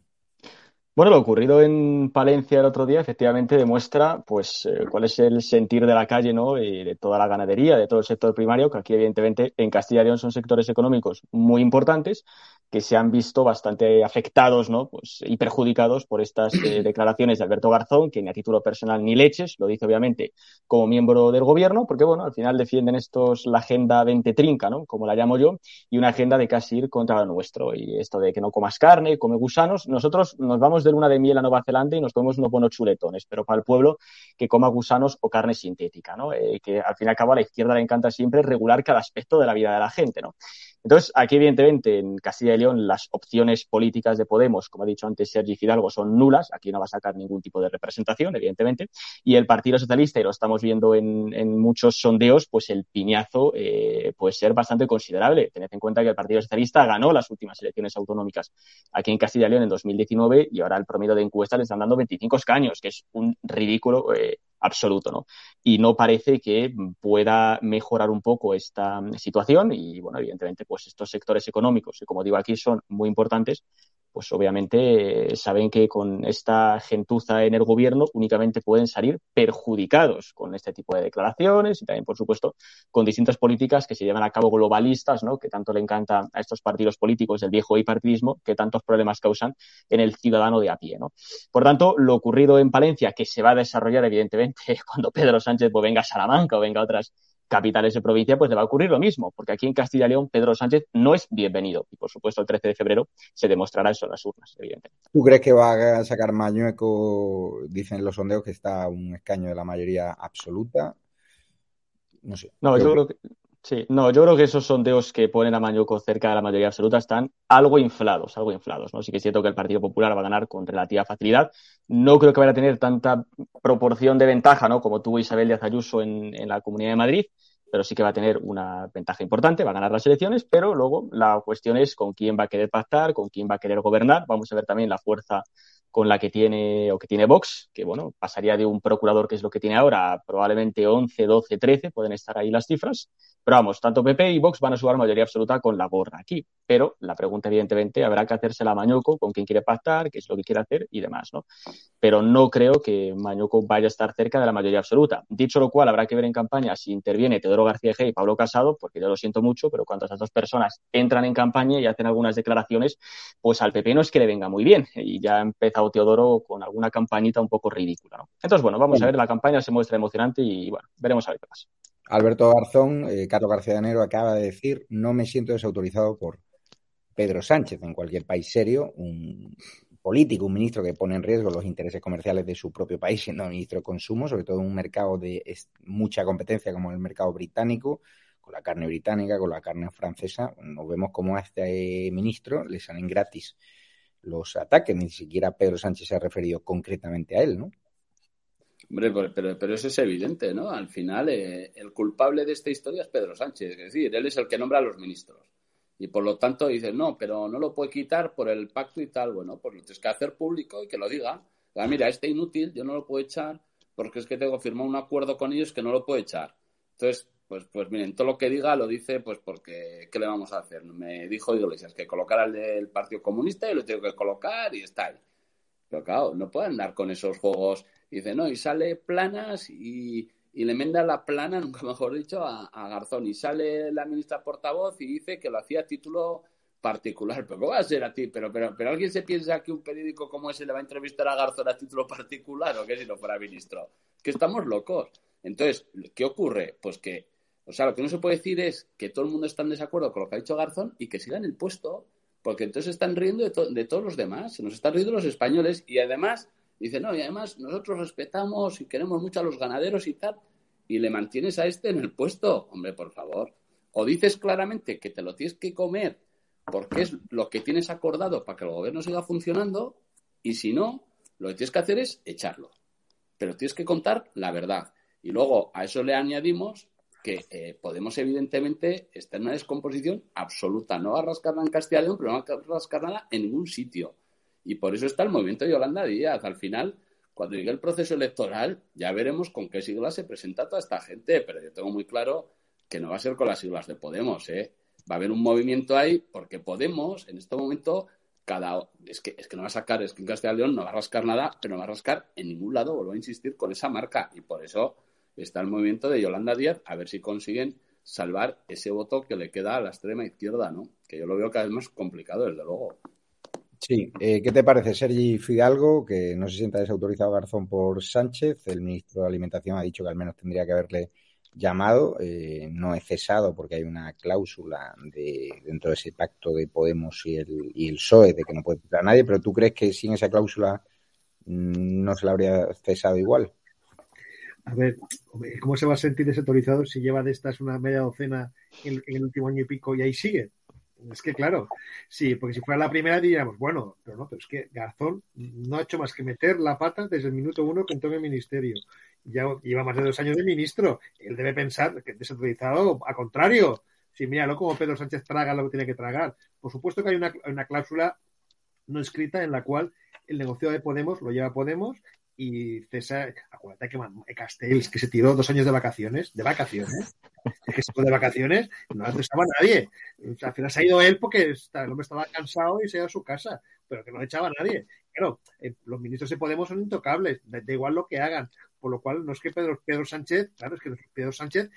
Bueno, lo ocurrido en Palencia el otro día efectivamente demuestra pues eh, cuál es el sentir de la calle, ¿no? Y de toda la ganadería, de todo el sector primario, que aquí evidentemente en Castilla y León son sectores económicos muy importantes que se han visto bastante afectados ¿no? pues, y perjudicados por estas eh, [clears throat] declaraciones de Alberto Garzón, que ni a título personal ni leches, lo dice obviamente como miembro del gobierno, porque bueno, al final defienden estos la agenda 20 trinca, ¿no? como la llamo yo, y una agenda de casi ir contra lo nuestro. Y esto de que no comas carne, come gusanos, nosotros nos vamos de luna de miel a Nueva Zelanda y nos comemos unos buenos chuletones, pero para el pueblo que coma gusanos o carne sintética, ¿no? Eh, que al fin y al cabo a la izquierda le encanta siempre regular cada aspecto de la vida de la gente. ¿no? Entonces, aquí evidentemente en Castilla y León las opciones políticas de Podemos, como ha dicho antes Sergi Fidalgo, son nulas. Aquí no va a sacar ningún tipo de representación, evidentemente. Y el Partido Socialista, y lo estamos viendo en, muchos sondeos, pues el piñazo eh, puede ser bastante considerable. Tened en cuenta que el Partido Socialista ganó las últimas elecciones autonómicas aquí en Castilla y León en 2019 y ahora el promedio de encuestas le están dando 25 escaños, que es un ridículo eh, absoluto, ¿no? Y no parece que pueda mejorar un poco esta situación y, bueno, evidentemente, pues estos sectores económicos, que como digo aquí son muy importantes, pues obviamente saben que con esta gentuza en el gobierno únicamente pueden salir perjudicados con este tipo de declaraciones y también, por supuesto, con distintas políticas que se llevan a cabo globalistas, ¿no? Que tanto le encanta a estos partidos políticos del viejo bipartidismo, que tantos problemas causan en el ciudadano de a pie, ¿no? Por tanto, lo ocurrido en Palencia, que se va a desarrollar evidentemente [laughs] cuando Pedro Sánchez pues, venga a Salamanca o venga a otras capitales de provincia, pues le va a ocurrir lo mismo, porque aquí en Castilla y León Pedro Sánchez no es bienvenido. Y por supuesto, el 13 de febrero se demostrará eso en las urnas, evidentemente. ¿Tú crees que va a sacar Mañueco, dicen los sondeos, que está a un escaño de la mayoría absoluta? No sé. No, yo creo que, Sí, no, yo creo que esos sondeos que ponen a Mañuco cerca de la mayoría absoluta están algo inflados, algo inflados, ¿no? Sí que es cierto que el Partido Popular va a ganar con relativa facilidad. No creo que vaya a tener tanta proporción de ventaja, ¿no? Como tuvo Isabel Díaz Ayuso en, en la Comunidad de Madrid, pero sí que va a tener una ventaja importante, va a ganar las elecciones, pero luego la cuestión es con quién va a querer pactar, con quién va a querer gobernar. Vamos a ver también la fuerza con la que tiene o que tiene Vox, que bueno, pasaría de un procurador que es lo que tiene ahora probablemente 11, 12, 13, pueden estar ahí las cifras, pero vamos, tanto PP y Vox van a jugar mayoría absoluta con la gorra aquí, pero la pregunta evidentemente habrá que hacerse la Mañoco con quién quiere pactar, qué es lo que quiere hacer y demás, ¿no? Pero no creo que Mañoco vaya a estar cerca de la mayoría absoluta. Dicho lo cual, habrá que ver en campaña si interviene Teodoro García G y Pablo Casado, porque yo lo siento mucho, pero cuando esas dos personas entran en campaña y hacen algunas declaraciones, pues al PP no es que le venga muy bien y ya empezó Teodoro con alguna campañita un poco ridícula. ¿no? Entonces, bueno, vamos a ver, la campaña se muestra emocionante y bueno, veremos a ver qué pasa. Alberto Garzón, eh, Carlos García de Enero acaba de decir, no me siento desautorizado por Pedro Sánchez en cualquier país serio, un político, un ministro que pone en riesgo los intereses comerciales de su propio país, siendo ministro de Consumo, sobre todo en un mercado de mucha competencia como el mercado británico, con la carne británica, con la carne francesa, nos vemos como a este ministro le salen gratis los ataques, ni siquiera Pedro Sánchez se ha referido concretamente a él, ¿no? Hombre, pero, pero eso es evidente, ¿no? Al final, eh, el culpable de esta historia es Pedro Sánchez, es decir, él es el que nombra a los ministros. Y por lo tanto dice, no, pero no lo puede quitar por el pacto y tal. Bueno, pues lo tienes que hacer público y que lo diga. Ah, mira, este inútil yo no lo puedo echar porque es que tengo firmado un acuerdo con ellos que no lo puedo echar. Entonces, pues, pues miren, todo lo que diga lo dice pues porque, ¿qué le vamos a hacer? Me dijo Iglesias que colocar al del Partido Comunista y lo tengo que colocar y está ahí. Pero claro, no puede andar con esos juegos. Y dice, no, y sale planas y, y le menda la plana, [laughs] nunca mejor dicho, a, Garzón. Y sale la ministra portavoz y dice que lo hacía a título particular. Pero ¿cómo va a ser a ti? Pero, pero, pero alguien se piensa que un periódico como ese le va a entrevistar a Garzón a título particular o que si no fuera ministro. Que estamos locos. Entonces, ¿qué ocurre? Pues que o sea, lo que no se puede decir es que todo el mundo está en desacuerdo con lo que ha dicho Garzón y que sigan el puesto, porque entonces están riendo de, todos los demás, se nos están riendo los españoles y además, dice, no, y además nosotros respetamos y queremos mucho a los ganaderos y tal, y le mantienes a este en el puesto, hombre, por favor. O dices claramente que te lo tienes que comer porque es lo que tienes acordado para que el gobierno siga funcionando, y si no, lo que tienes que hacer es echarlo. Pero tienes que contar la verdad. Y luego a eso le añadimos que eh, Podemos, evidentemente, está en una descomposición absoluta. No va a rascar en Castilla y León, pero no va a rascar nada en ningún sitio. Y por eso está el movimiento de Yolanda Díaz. Al final, cuando llegue el proceso electoral, ya veremos con qué siglas se presenta toda esta gente. Pero yo tengo muy claro que no va a ser con las siglas de Podemos. ¿eh? Va a haber un movimiento ahí porque Podemos, en este momento, cada, es, que, es que no va a sacar, es que en Castilla y León no va a rascar nada, pero no va a rascar en ningún lado, vuelvo a insistir, con esa marca. Y por eso está el movimiento de Yolanda Díaz, a ver si consiguen salvar ese voto que le queda a la extrema izquierda, ¿no? Que yo lo veo cada vez más complicado, desde luego. Sí, eh, ¿qué te parece, Sergi Fidalgo, que no se sienta desautorizado Garzón por Sánchez? El ministro de Alimentación ha dicho que al menos tendría que haberle llamado, eh, no he cesado porque hay una cláusula de, dentro de ese pacto de Podemos y el, y el PSOE de que no puede citar a nadie, pero ¿tú crees que sin esa cláusula mm, no se le habría cesado igual? A ver, ¿cómo se va a sentir desautorizado si lleva de estas una media docena en, el último año y pico y ahí sigue? Es que claro, sí, porque si fuera la primera diríamos, bueno, pero no, pero es que Garzón no ha hecho más que meter la pata desde el minuto uno que entró en el ministerio. Ya lleva más de dos años de ministro. Él debe pensar que desautorizado, a contrario. Si míralo como Pedro Sánchez traga lo que tiene que tragar. Por supuesto que hay una, una cláusula no escrita en la cual el negocio de Podemos lo lleva Podemos y César, acuérdate que Castells, que se tiró dos años de vacaciones, de vacaciones, que se fue de vacaciones, no estaba nadie. al final se ha ido él porque el hombre estaba cansado y se ha ido a su casa, pero que no echaba a nadie. Claro, eh, los ministros de Podemos son intocables, da, igual lo que hagan. Por lo cual, no es que Pedro, Pedro Sánchez, claro, es que Pedro Sánchez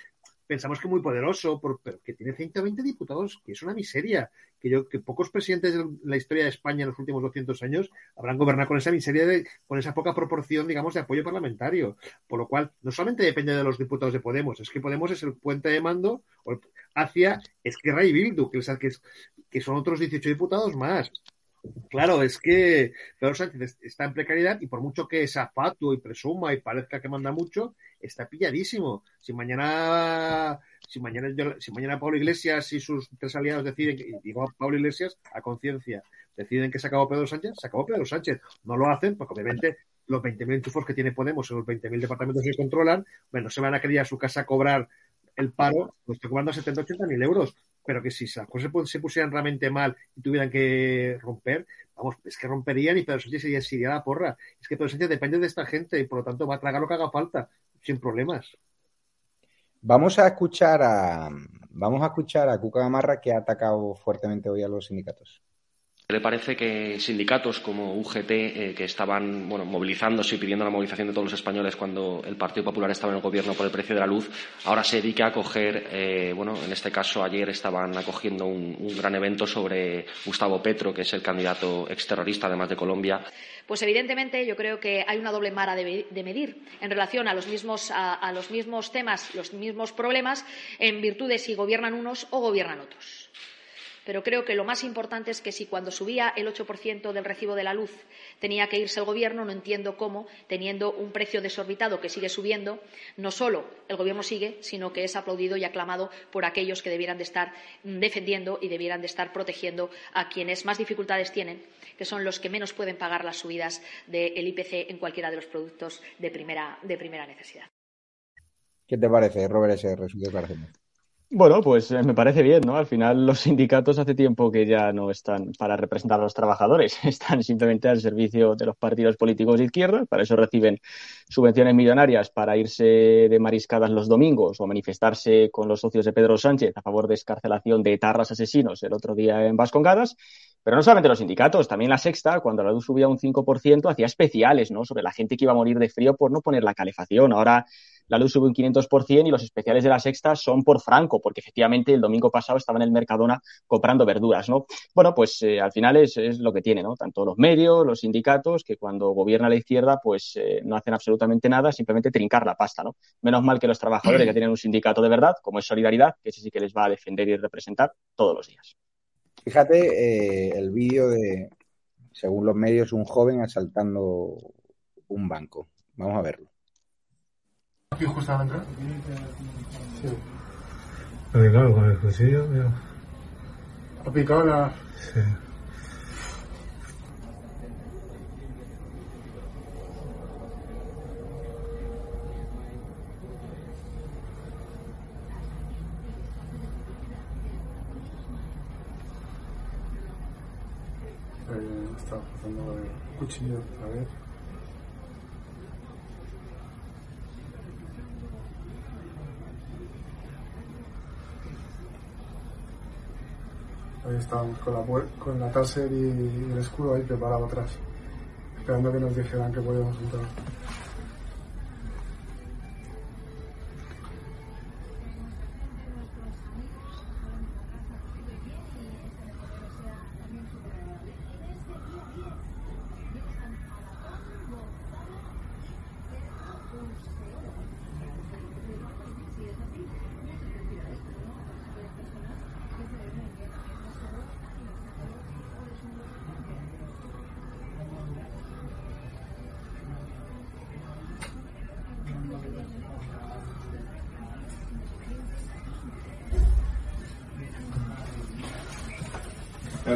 pensamos que es muy poderoso, pero que tiene 120 diputados, que es una miseria. Que yo, que pocos presidentes de la historia de España en los últimos 200 años habrán gobernado con esa miseria, de, con esa poca proporción, digamos, de apoyo parlamentario. Por lo cual, no solamente depende de los diputados de Podemos, es que Podemos es el puente de mando hacia Esquerra y Bildu, que, que, que son otros 18 diputados más. Claro, es que Pedro Sánchez está en precariedad y por mucho que sea fatuo y presuma y parezca que manda mucho, está pilladísimo. Si mañana, si mañana, si mañana Pablo Iglesias y sus tres aliados deciden, y digo Pablo Iglesias a conciencia, deciden que se acabó Pedro Sánchez, se acabó Pedro Sánchez. No lo hacen porque obviamente los 20.000 enchufos que tiene Podemos en los 20.000 departamentos que controlan, bueno, se van a querer a su casa a cobrar el paro pues está cobrando 70, 80 mil euros. Pero que si esas cosas se pusieran realmente mal y tuvieran que romper, vamos, es que romperían y Pedro Sánchez se iría la porra. Es que Pedro Sánchez depende de esta gente y por lo tanto va a tragar lo que haga falta, sin problemas. Vamos a escuchar a vamos a escuchar a Cuca Gamarra que ha atacado fuertemente hoy a los sindicatos le parece que sindicatos como UGT, eh, que estaban bueno, movilizándose y pidiendo la movilización de todos los españoles cuando el Partido Popular estaba en el gobierno por el precio de la luz, ahora se dedica a acoger, eh, bueno, en este caso ayer estaban acogiendo un, gran evento sobre Gustavo Petro, que es el candidato exterrorista, además de Colombia. Pues evidentemente yo creo que hay una doble mara de, medir en relación a los, mismos, a los mismos temas, los mismos problemas, en virtud de si gobiernan unos o gobiernan otros. Pero creo que lo más importante es que si cuando subía el 8% del recibo de la luz tenía que irse el Gobierno, no entiendo cómo, teniendo un precio desorbitado que sigue subiendo, no solo el Gobierno sigue, sino que es aplaudido y aclamado por aquellos que debieran de estar defendiendo y debieran de estar protegiendo a quienes más dificultades tienen, que son los que menos pueden pagar las subidas del IPC en cualquiera de los productos de primera, necesidad. ¿Qué te parece, Robert te parece? Bueno, pues eh, me parece bien, ¿no? Al final los sindicatos hace tiempo que ya no están para representar a los trabajadores, [laughs] están simplemente al servicio de los partidos políticos de izquierda, para eso reciben subvenciones millonarias para irse de mariscadas los domingos o manifestarse con los socios de Pedro Sánchez a favor de escarcelación de tarras asesinos el otro día en Vascongadas. Pero no solamente los sindicatos, también la sexta, cuando la luz subía un 5%, hacía especiales, ¿no? Sobre la gente que iba a morir de frío por no poner la calefacción. Ahora la luz sube un 500% y los especiales de la sexta son por franco, porque efectivamente el domingo pasado estaba en el Mercadona comprando verduras, ¿no? Bueno, pues eh, al final es, lo que tiene, ¿no? Tanto los medios, los sindicatos, que cuando gobierna la izquierda, pues eh, no hacen absolutamente nada, simplemente trincar la pasta, ¿no? Menos mal que los trabajadores que tienen un sindicato de verdad, como es Solidaridad, que ese sí que les va a defender y representar todos los días. Fíjate eh, el vídeo de, según los medios, un joven asaltando un banco. Vamos a verlo. Aquí justamente. Sí. Pero claro, con el cuchillo, mira. Ha picado la. Sí. Eh, está pasando el cuchillo, a ver. Estábamos con la, con la taser y, el escudo ahí preparado atrás, esperando que nos dijeran que podíamos entrar.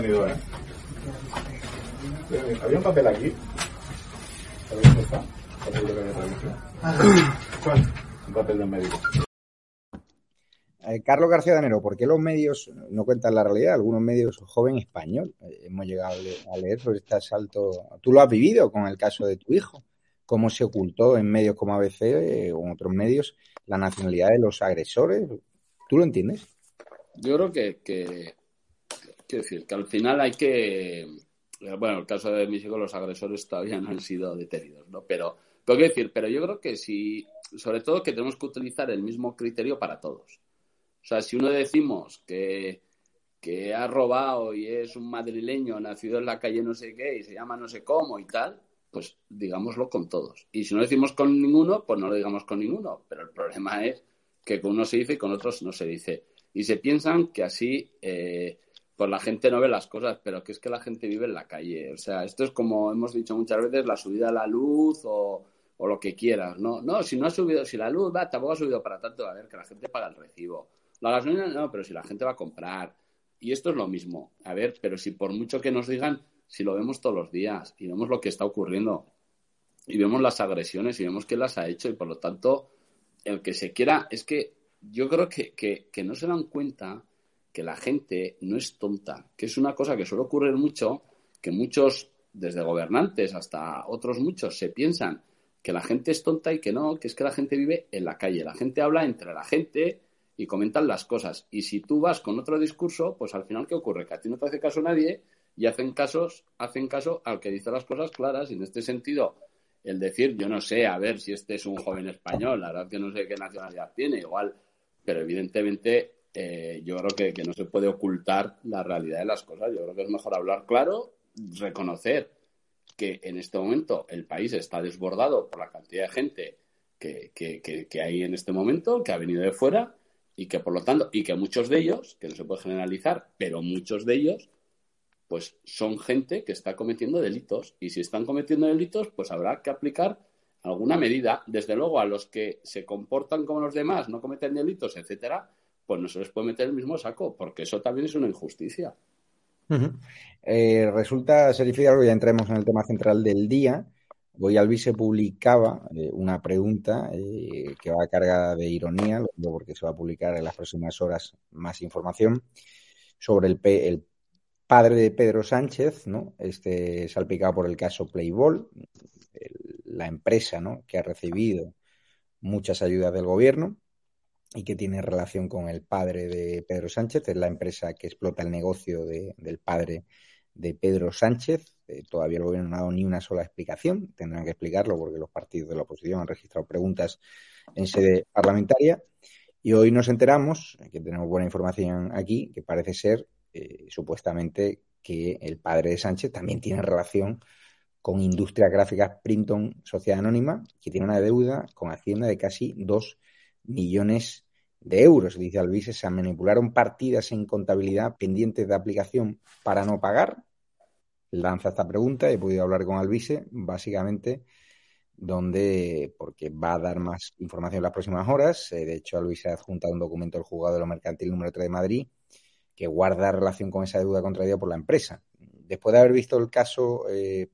¿Eh? Había un papel aquí. ¿Sabéis dónde está? ¿Cuál? Un papel del médico. Eh, Carlos García Danero, ¿por qué los medios no cuentan la realidad? Algunos medios joven español eh, hemos llegado a leer sobre este asalto. Tú lo has vivido con el caso de tu hijo. ¿Cómo se ocultó en medios como ABC o en otros medios la nacionalidad de los agresores? ¿Tú lo entiendes? Yo creo que, que Quiero decir, que al final hay que. Bueno, el caso de hijos, los agresores todavía no han sido detenidos, ¿no? Pero, pero quiero decir, pero yo creo que sí, sobre todo que tenemos que utilizar el mismo criterio para todos. O sea, si uno decimos que, que ha robado y es un madrileño nacido en la calle no sé qué y se llama no sé cómo y tal, pues digámoslo con todos. Y si no decimos con ninguno, pues no lo digamos con ninguno. Pero el problema es que con uno se dice y con otros no se dice. Y se piensan que así eh, pues la gente no ve las cosas, pero que es que la gente vive en la calle. O sea, esto es como hemos dicho muchas veces, la subida a la luz o, lo que quieras, ¿no? No, si no ha subido, si la luz va, tampoco ha subido para tanto, a ver, que la gente paga el recibo. La gasolina, no, pero si la gente va a comprar. Y esto es lo mismo. A ver, pero si por mucho que nos digan, si lo vemos todos los días y vemos lo que está ocurriendo y vemos las agresiones y vemos que las ha hecho y por lo tanto, el que se quiera, es que yo creo que, que, no se dan cuenta que la gente no es tonta, que es una cosa que suele ocurrir mucho, que muchos, desde gobernantes hasta otros muchos, se piensan que la gente es tonta y que no, que es que la gente vive en la calle, la gente habla entre la gente y comentan las cosas. Y si tú vas con otro discurso, pues al final, ¿qué ocurre? Que a ti no te hace caso nadie y hacen, casos, hacen caso al que dice las cosas claras. Y en este sentido, el decir, yo no sé, a ver si este es un joven español, la verdad que no sé qué nacionalidad tiene, igual, pero evidentemente eh, yo creo que, no se puede ocultar la realidad de las cosas. Yo creo que es mejor hablar claro, reconocer que en este momento el país está desbordado por la cantidad de gente que, que hay en este momento, que ha venido de fuera y que por lo tanto, y que muchos de ellos, que no se puede generalizar, pero muchos de ellos, pues son gente que está cometiendo delitos. Y si están cometiendo delitos, pues habrá que aplicar alguna medida. Desde luego, a los que se comportan como los demás, no cometen delitos, etcétera, pues no se les puede meter el mismo saco, porque eso también es una injusticia. Eh, resulta ser difícil, ya entremos en el tema central del día, Hoy Albi publicaba eh, una pregunta eh, que va cargada de ironía, porque se va a publicar en las próximas horas más información sobre el, el padre de Pedro Sánchez, ¿no? Este salpicado por el caso Playball, la empresa, ¿no? Que ha recibido muchas ayudas del gobierno y que tiene relación con el padre de Pedro Sánchez, es la empresa que explota el negocio del padre de Pedro Sánchez. Eh, todavía el gobierno no ha dado ni una sola explicación. Tendrán que explicarlo porque los partidos de la oposición han registrado preguntas en sede parlamentaria. Y hoy nos enteramos, que tenemos buena información aquí, que parece ser eh, supuestamente que el padre de Sánchez también tiene relación con Industrias Gráficas Printon Sociedad Anónima, que tiene una deuda con Hacienda de casi 2 millones de euros. Dice Alvise, se manipularon partidas en contabilidad pendientes de aplicación para no pagar lanza esta pregunta, he podido hablar con Alvise, básicamente, donde, porque va a dar más información en las próximas horas, eh, de hecho Alvise ha adjuntado un documento del juzgado de lo mercantil número 3 de Madrid, que guarda relación con esa deuda contraída por la empresa. Después de haber visto el caso eh,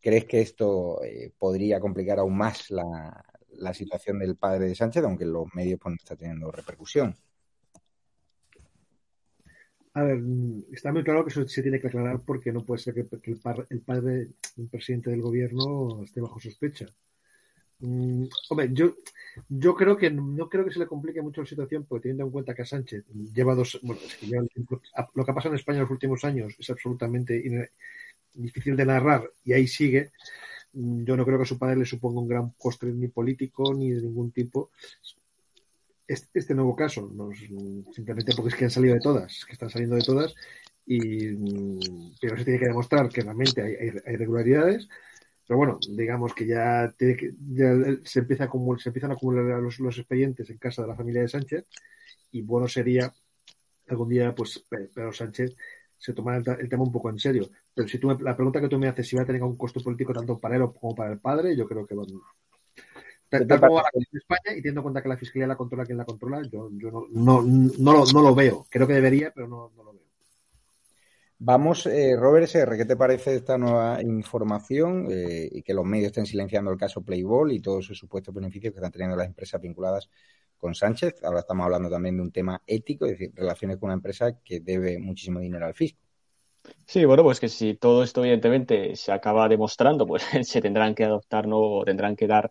¿crees que esto eh, podría complicar aún más la, la, situación del padre de Sánchez, aunque los medios pues, no está teniendo repercusión? A ver, está muy claro que eso se tiene que aclarar porque no puede ser que, el, padre del presidente del gobierno esté bajo sospecha. Mm, hombre, yo, yo creo que no creo que se le complique mucho la situación porque teniendo en cuenta que a Sánchez lleva dos, bueno, lo que ha pasado en España en los últimos años es absolutamente difícil de narrar y ahí sigue. Mm, yo no creo que a su padre le suponga un gran coste ni político ni de ningún tipo este, nuevo caso, simplemente porque es que han salido de todas, que están saliendo de todas, y, mm, pero se tiene que demostrar que realmente hay, irregularidades. Pero bueno, digamos que ya, se, empieza a se empiezan a acumular los, expedientes en casa de la familia de Sánchez y bueno sería algún día pues Pedro Sánchez se tomara el, tema un poco en serio. Pero si tú la pregunta que tú me haces si va a tener un costo político tanto para él como para el padre, yo creo que bueno, Tal como en España y teniendo en cuenta que la fiscalía la controla quien la controla, yo, yo no, no, no, lo, no, lo, veo. Creo que debería, pero no, no lo veo. Vamos, eh, Robert SR, ¿qué te parece esta nueva información eh, y que los medios estén silenciando el caso Playball y todos sus supuestos beneficios que están teniendo las empresas vinculadas con Sánchez? Ahora estamos hablando también de un tema ético, es decir, relaciones con una empresa que debe muchísimo dinero al fisco. Sí, bueno, pues que si todo esto evidentemente se acaba demostrando, pues [laughs] se tendrán que adoptar, ¿no? O tendrán que dar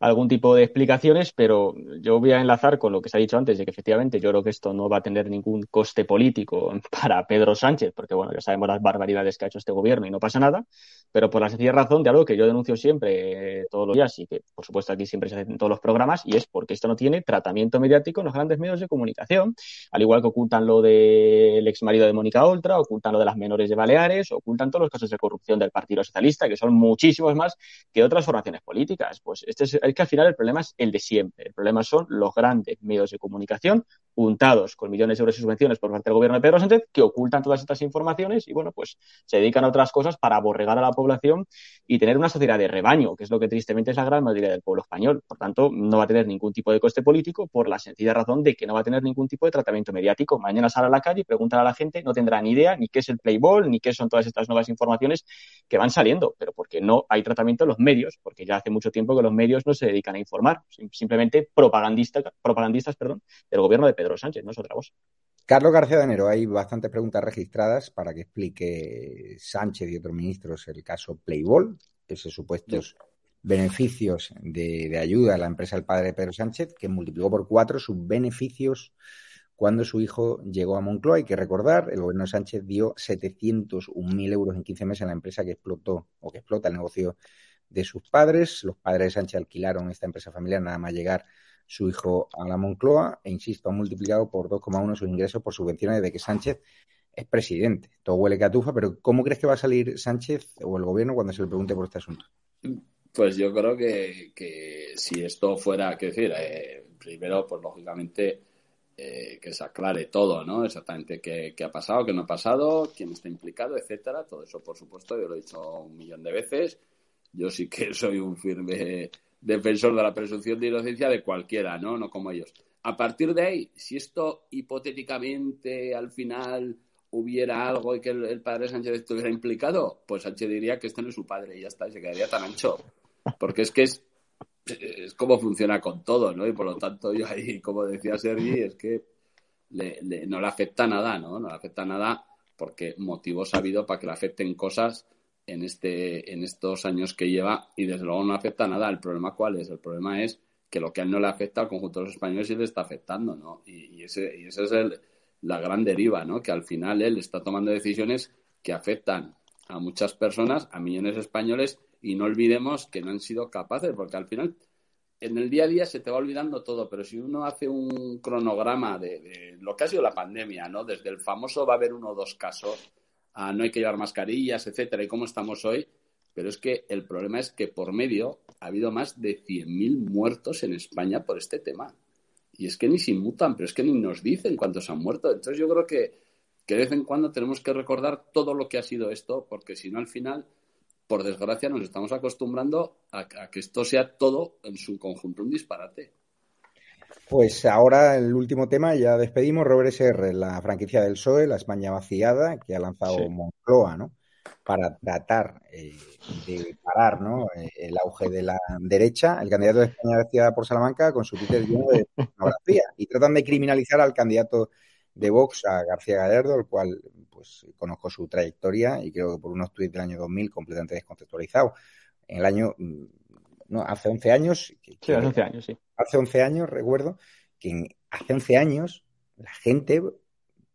algún tipo de explicaciones, pero yo voy a enlazar con lo que se ha dicho antes, de que efectivamente yo creo que esto no va a tener ningún coste político [laughs] para Pedro Sánchez, porque bueno, ya sabemos las barbaridades que ha hecho este gobierno y no pasa nada, pero por la sencilla razón de algo que yo denuncio siempre eh, todos los días y que por supuesto aquí siempre se hace en todos los programas, y es porque esto no tiene tratamiento mediático en los grandes medios de comunicación, al igual que ocultan lo del ex marido de Mónica Oltra, ocultan lo de las menores de Baleares, ocultan todos los casos de corrupción del Partido Socialista, que son muchísimos más que otras formaciones políticas. Pues este es, es que al final el problema es el de siempre. El problema son los grandes medios de comunicación untados con millones de euros de subvenciones por parte del gobierno de Pedro Sánchez, que ocultan todas estas informaciones y, bueno, pues se dedican a otras cosas para aborregar a la población y tener una sociedad de rebaño, que es lo que tristemente es la gran mayoría del pueblo español. Por tanto, no va a tener ningún tipo de coste político por la sencilla razón de que no va a tener ningún tipo de tratamiento mediático. Mañana sale a la calle y pregunta a la gente, no tendrá ni idea ni qué es el Playboy, ni qué son todas estas nuevas informaciones que van saliendo, pero porque no hay tratamiento en los medios, porque ya hace mucho tiempo que los medios no se dedican a informar, simplemente propagandistas, propagandistas perdón, del gobierno de Pedro Sánchez, no es otra cosa. Carlos García de Enero, hay bastantes preguntas registradas para que explique Sánchez y otros ministros el caso Playboy, esos supuestos beneficios de, ayuda a la empresa del padre de Pedro Sánchez, que multiplicó por cuatro sus beneficios cuando su hijo llegó a Moncloa. Hay que recordar, el gobierno de Sánchez dio 701.000 euros en 15 meses a la empresa que explotó o que explota el negocio de sus padres. Los padres de Sánchez alquilaron esta empresa familiar nada más llegar su hijo a la Moncloa e, insisto, ha multiplicado por 2,1 sus ingresos por subvenciones de que Sánchez es presidente. Todo huele catufa, pero ¿cómo crees que va a salir Sánchez o el gobierno cuando se le pregunte por este asunto? Pues yo creo que, si esto fuera, que decir, eh, primero, pues lógicamente eh, que se aclare todo, ¿no? Exactamente qué, qué, ha pasado, qué no ha pasado, quién está implicado, etcétera. Todo eso, por supuesto, yo lo he dicho un millón de veces. Yo sí que soy un firme defensor de la presunción de inocencia de cualquiera, ¿no? No como ellos. A partir de ahí, si esto hipotéticamente al final hubiera algo y que el, padre Sánchez estuviera implicado, pues Sánchez diría que este no es su padre y ya está, y se quedaría tan ancho. Porque es que es, es como funciona con todo, ¿no? Y por lo tanto, yo ahí, como decía Sergi, es que no le afecta nada, ¿no? No le afecta nada porque motivos ha habido para que le afecten cosas en, este, en estos años que lleva y desde luego no afecta nada. ¿El problema cuál es? El problema es que lo que a él no le afecta al conjunto de los españoles sí le está afectando, ¿no? Y, ese, y esa es el, la gran deriva, ¿no? Que al final él está tomando decisiones que afectan a muchas personas, a millones de españoles, y no olvidemos que no han sido capaces, porque al final en el día a día se te va olvidando todo, pero si uno hace un cronograma de, de lo que ha sido la pandemia, ¿no? Desde el famoso va a haber uno o dos casos, no hay que llevar mascarillas, etcétera, y cómo estamos hoy. Pero es que el problema es que por medio ha habido más de 100.000 muertos en España por este tema. Y es que ni se inmutan, pero es que ni nos dicen cuántos han muerto. Entonces yo creo que, que de vez en cuando tenemos que recordar todo lo que ha sido esto, porque si no al final, por desgracia, nos estamos acostumbrando a que esto sea todo en su conjunto un disparate. Pues ahora el último tema, ya despedimos. Robert SR, la franquicia del PSOE, la España vaciada, que ha lanzado Moncloa, ¿no? Para tratar eh, de parar ¿no? Eh, el auge de la derecha. El candidato de España vaciada por Salamanca con su Twitter lleno de pornografía. Y tratan de criminalizar al candidato de Vox, a García Gallardo, el cual pues conozco su trayectoria y creo que por unos tweets del año 2000 completamente descontextualizado. En el año no, hace 11 años. sí, hace 11 años, sí. Hace 11 años, recuerdo, que hace 11 años la gente,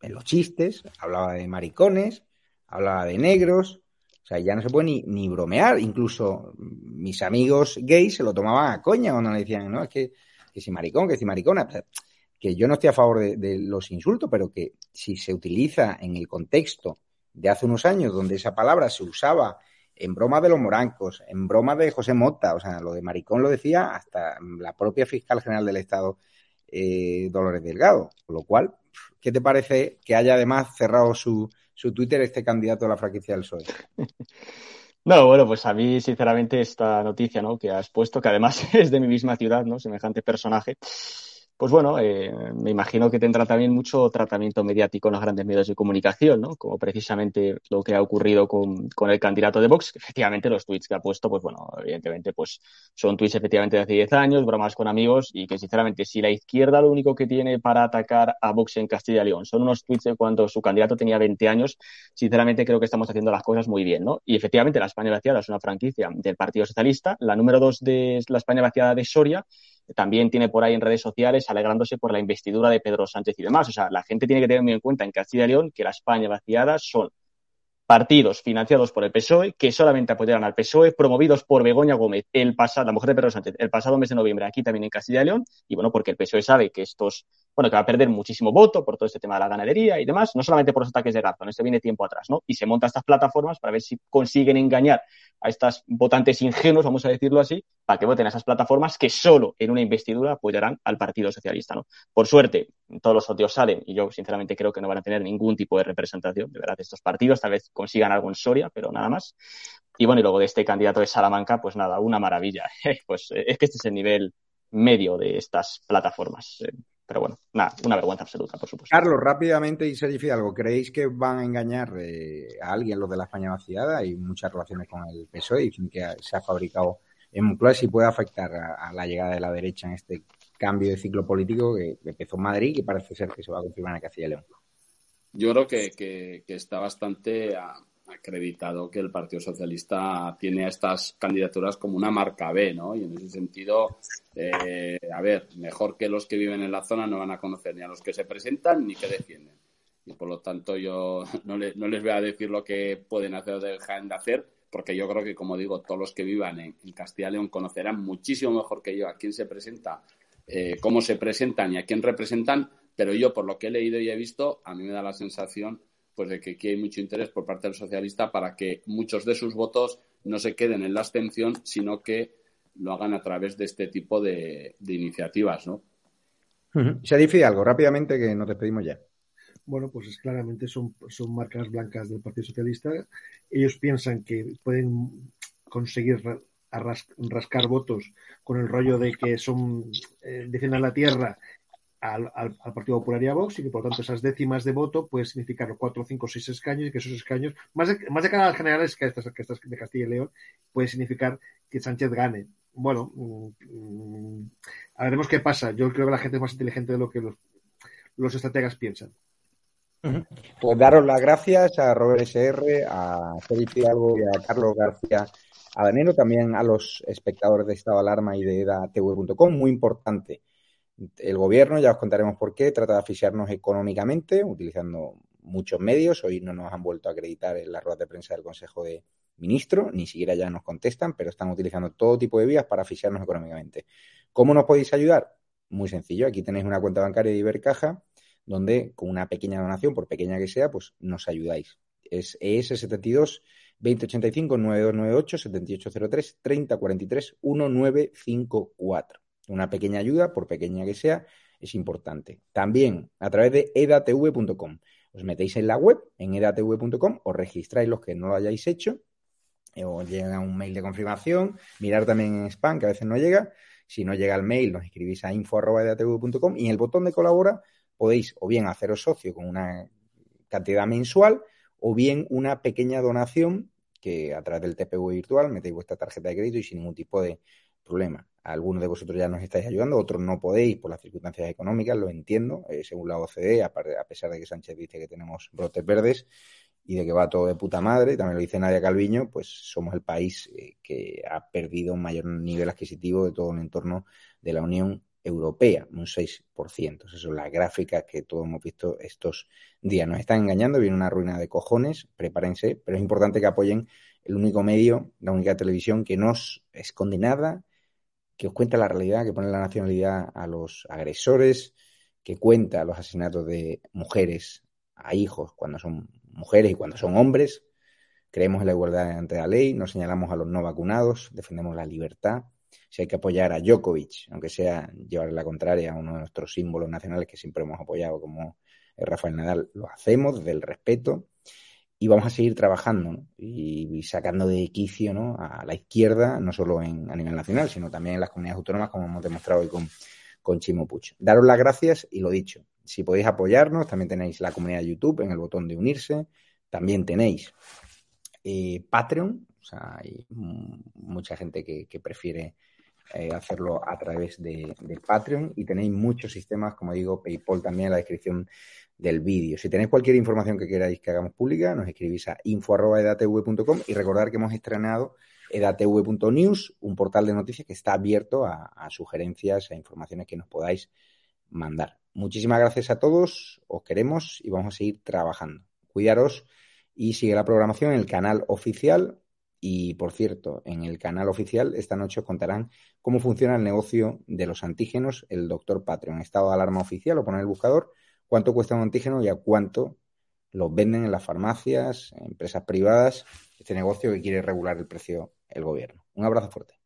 en los chistes, hablaba de maricones, hablaba de negros, o sea, ya no se puede ni, ni bromear. Incluso mis amigos gays se lo tomaban a coña cuando le decían, no, es que, que si maricón, que si maricona. que yo no estoy a favor de, de los insultos, pero que si se utiliza en el contexto de hace unos años, donde esa palabra se usaba en broma de los morancos, en broma de José Mota, o sea, lo de maricón lo decía hasta la propia fiscal general del Estado, eh, Dolores Delgado. Con lo cual, ¿qué te parece que haya además cerrado su, su Twitter este candidato a la franquicia del PSOE? [laughs] No, bueno, pues a mí, sinceramente, esta noticia ¿no? que has puesto, que además [laughs] es de mi misma ciudad, ¿no? Semejante personaje, pues bueno, eh, me imagino que tendrá también mucho tratamiento mediático en los grandes medios de comunicación, ¿no? Como precisamente lo que ha ocurrido con, con el candidato de Vox, que efectivamente los tweets que ha puesto, pues bueno, evidentemente, pues son tweets efectivamente de hace 10 años, bromas con amigos, y que sinceramente, si la izquierda lo único que tiene para atacar a Vox en Castilla y León son unos tweets de cuando su candidato tenía 20 años, sinceramente creo que estamos haciendo las cosas muy bien, ¿no? Y efectivamente, la España vaciada es una franquicia del Partido Socialista, la número dos de la España vaciada de Soria, también tiene por ahí en redes sociales alegrándose por la investidura de Pedro Sánchez y demás. O sea, la gente tiene que tener muy en cuenta en Castilla y León que la España vaciada son partidos financiados por el PSOE que solamente apoyaron al PSOE, promovidos por Begoña Gómez, el pasado, la mujer de Pedro Sánchez, el pasado mes de noviembre, aquí también en Castilla y León, y bueno, porque el PSOE sabe que estos bueno, que va a perder muchísimo voto por todo este tema de la ganadería y demás, no solamente por los ataques de razón, esto viene tiempo atrás, ¿no? Y se monta estas plataformas para ver si consiguen engañar a estas votantes ingenuos, vamos a decirlo así, para que voten a esas plataformas que solo en una investidura apoyarán al Partido Socialista, ¿no? Por suerte, todos los sorteos salen y yo sinceramente creo que no van a tener ningún tipo de representación, de verdad, estos partidos, tal vez consigan algo en Soria, pero nada más. Y bueno, y luego de este candidato de Salamanca, pues nada, una maravilla. [laughs] pues eh, es que este es el nivel medio de estas plataformas. Pero bueno, nada, una vergüenza absoluta, por supuesto. Carlos, rápidamente y Sergio Fidalgo, ¿creéis que van a engañar eh, a alguien los de la España vaciada? Hay muchas relaciones con el PSOE y que se ha fabricado en Moncloa y puede afectar a, la llegada de la derecha en este cambio de ciclo político que empezó en Madrid y que parece ser que se va a confirmar en Castilla y León. Yo creo que, que, que está bastante acreditado que el Partido Socialista tiene a estas candidaturas como una marca B, ¿no? Y en ese sentido, eh, a ver, mejor que los que viven en la zona no van a conocer ni a los que se presentan ni que defienden. Y por lo tanto yo [laughs] no, les voy a decir lo que pueden hacer o dejan de hacer, porque yo creo que, como digo, todos los que vivan en, Castilla y León conocerán muchísimo mejor que yo a quién se presenta, eh, cómo se presentan y a quién representan, pero yo, por lo que he leído y he visto, a mí me da la sensación pues de que aquí hay mucho interés por parte del socialista para que muchos de sus votos no se queden en la abstención, sino que lo hagan a través de este tipo de, iniciativas, ¿no? Algo rápidamente que nos despedimos ya. Bueno, pues claramente son, son marcas blancas del Partido Socialista. Ellos piensan que pueden conseguir rascar votos con el rollo de que son eh, defiendan la tierra al, al, Partido Popular y a Vox y que por lo tanto esas décimas de voto pueden significar cuatro, cinco, seis escaños y que esos escaños, más de, más de cara a las generales que estas, que estas de Castilla y León, puede significar que Sánchez gane. Bueno, mm, a veremos qué pasa. Yo creo que la gente es más inteligente de lo que los, los estrategas piensan. Pues daros las gracias a Robert SR, a Felipe Algo y a Carlos García Adanero, también a los espectadores de Estado Alarma y de edatv.com. Muy importante el gobierno, ya os contaremos por qué, trata de asfixiarnos económicamente, utilizando muchos medios. Hoy no nos han vuelto a acreditar en la rueda de prensa del Consejo de Ministros, ni siquiera ya nos contestan, pero están utilizando todo tipo de vías para asfixiarnos económicamente. ¿Cómo nos podéis ayudar? Muy sencillo, aquí tenéis una cuenta bancaria de Ibercaja, donde con una pequeña donación, por pequeña que sea, pues nos ayudáis. Es ES72 2085 9298 7803 3043 1954. Una pequeña ayuda, por pequeña que sea, es importante. También a través de edatv.com. Os metéis en la web, en edatv.com, os registráis los que no lo hayáis hecho, eh, os llega un mail de confirmación, mirar también en spam, que a veces no llega. Si no llega el mail, nos escribís a info.edatv.com y en el botón de colabora podéis o bien haceros socio con una cantidad mensual o bien una pequeña donación que a través del TPV virtual metéis vuestra tarjeta de crédito y sin ningún tipo de problema. Algunos de vosotros ya nos estáis ayudando, otros no podéis por las circunstancias económicas, lo entiendo, eh, según la OCDE, a, pesar de que Sánchez dice que tenemos brotes verdes y de que va todo de puta madre, también lo dice Nadia Calviño, pues somos el país eh, que ha perdido un mayor nivel adquisitivo de todo el entorno de la Unión Europea, un 6%. Eso son las gráficas que todos hemos visto estos días. Nos están engañando, viene una ruina de cojones, prepárense, pero es importante que apoyen el único medio, la única televisión que no esconde nada, que os cuenta la realidad, que pone la nacionalidad a los agresores, que cuenta los asesinatos de mujeres a hijos cuando son mujeres y cuando son hombres. Creemos en la igualdad ante la ley, nos señalamos a los no vacunados, defendemos la libertad. Si hay que apoyar a Djokovic, aunque sea llevarle la contraria a uno de nuestros símbolos nacionales que siempre hemos apoyado, como Rafael Nadal, lo hacemos desde el respeto y vamos a seguir trabajando y, sacando de quicio ¿no? a la izquierda, no solo en, a nivel nacional, sino también en las comunidades autónomas, como hemos demostrado hoy con, con Chimo. Daros las gracias y lo dicho, si podéis apoyarnos, también tenéis la comunidad de YouTube en el botón de unirse, también tenéis eh, Patreon, o sea, hay mucha gente que, prefiere eh, hacerlo a través de, Patreon y tenéis muchos sistemas, como digo, PayPal también en la descripción del vídeo. Si tenéis cualquier información que queráis que hagamos pública, nos escribís a info.edatv.com y recordar que hemos estrenado edatv.news, un portal de noticias que está abierto a, sugerencias e informaciones que nos podáis mandar. Muchísimas gracias a todos, os queremos y vamos a seguir trabajando. Cuidaros y sigue la programación en el canal oficial Y, por cierto, en el canal oficial esta noche os contarán cómo funciona el negocio de los antígenos, el doctor Patreon. Estado de alarma oficial, o poner el buscador, cuánto cuesta un antígeno y a cuánto los venden en las farmacias, en empresas privadas, este negocio que quiere regular el precio el gobierno. Un abrazo fuerte.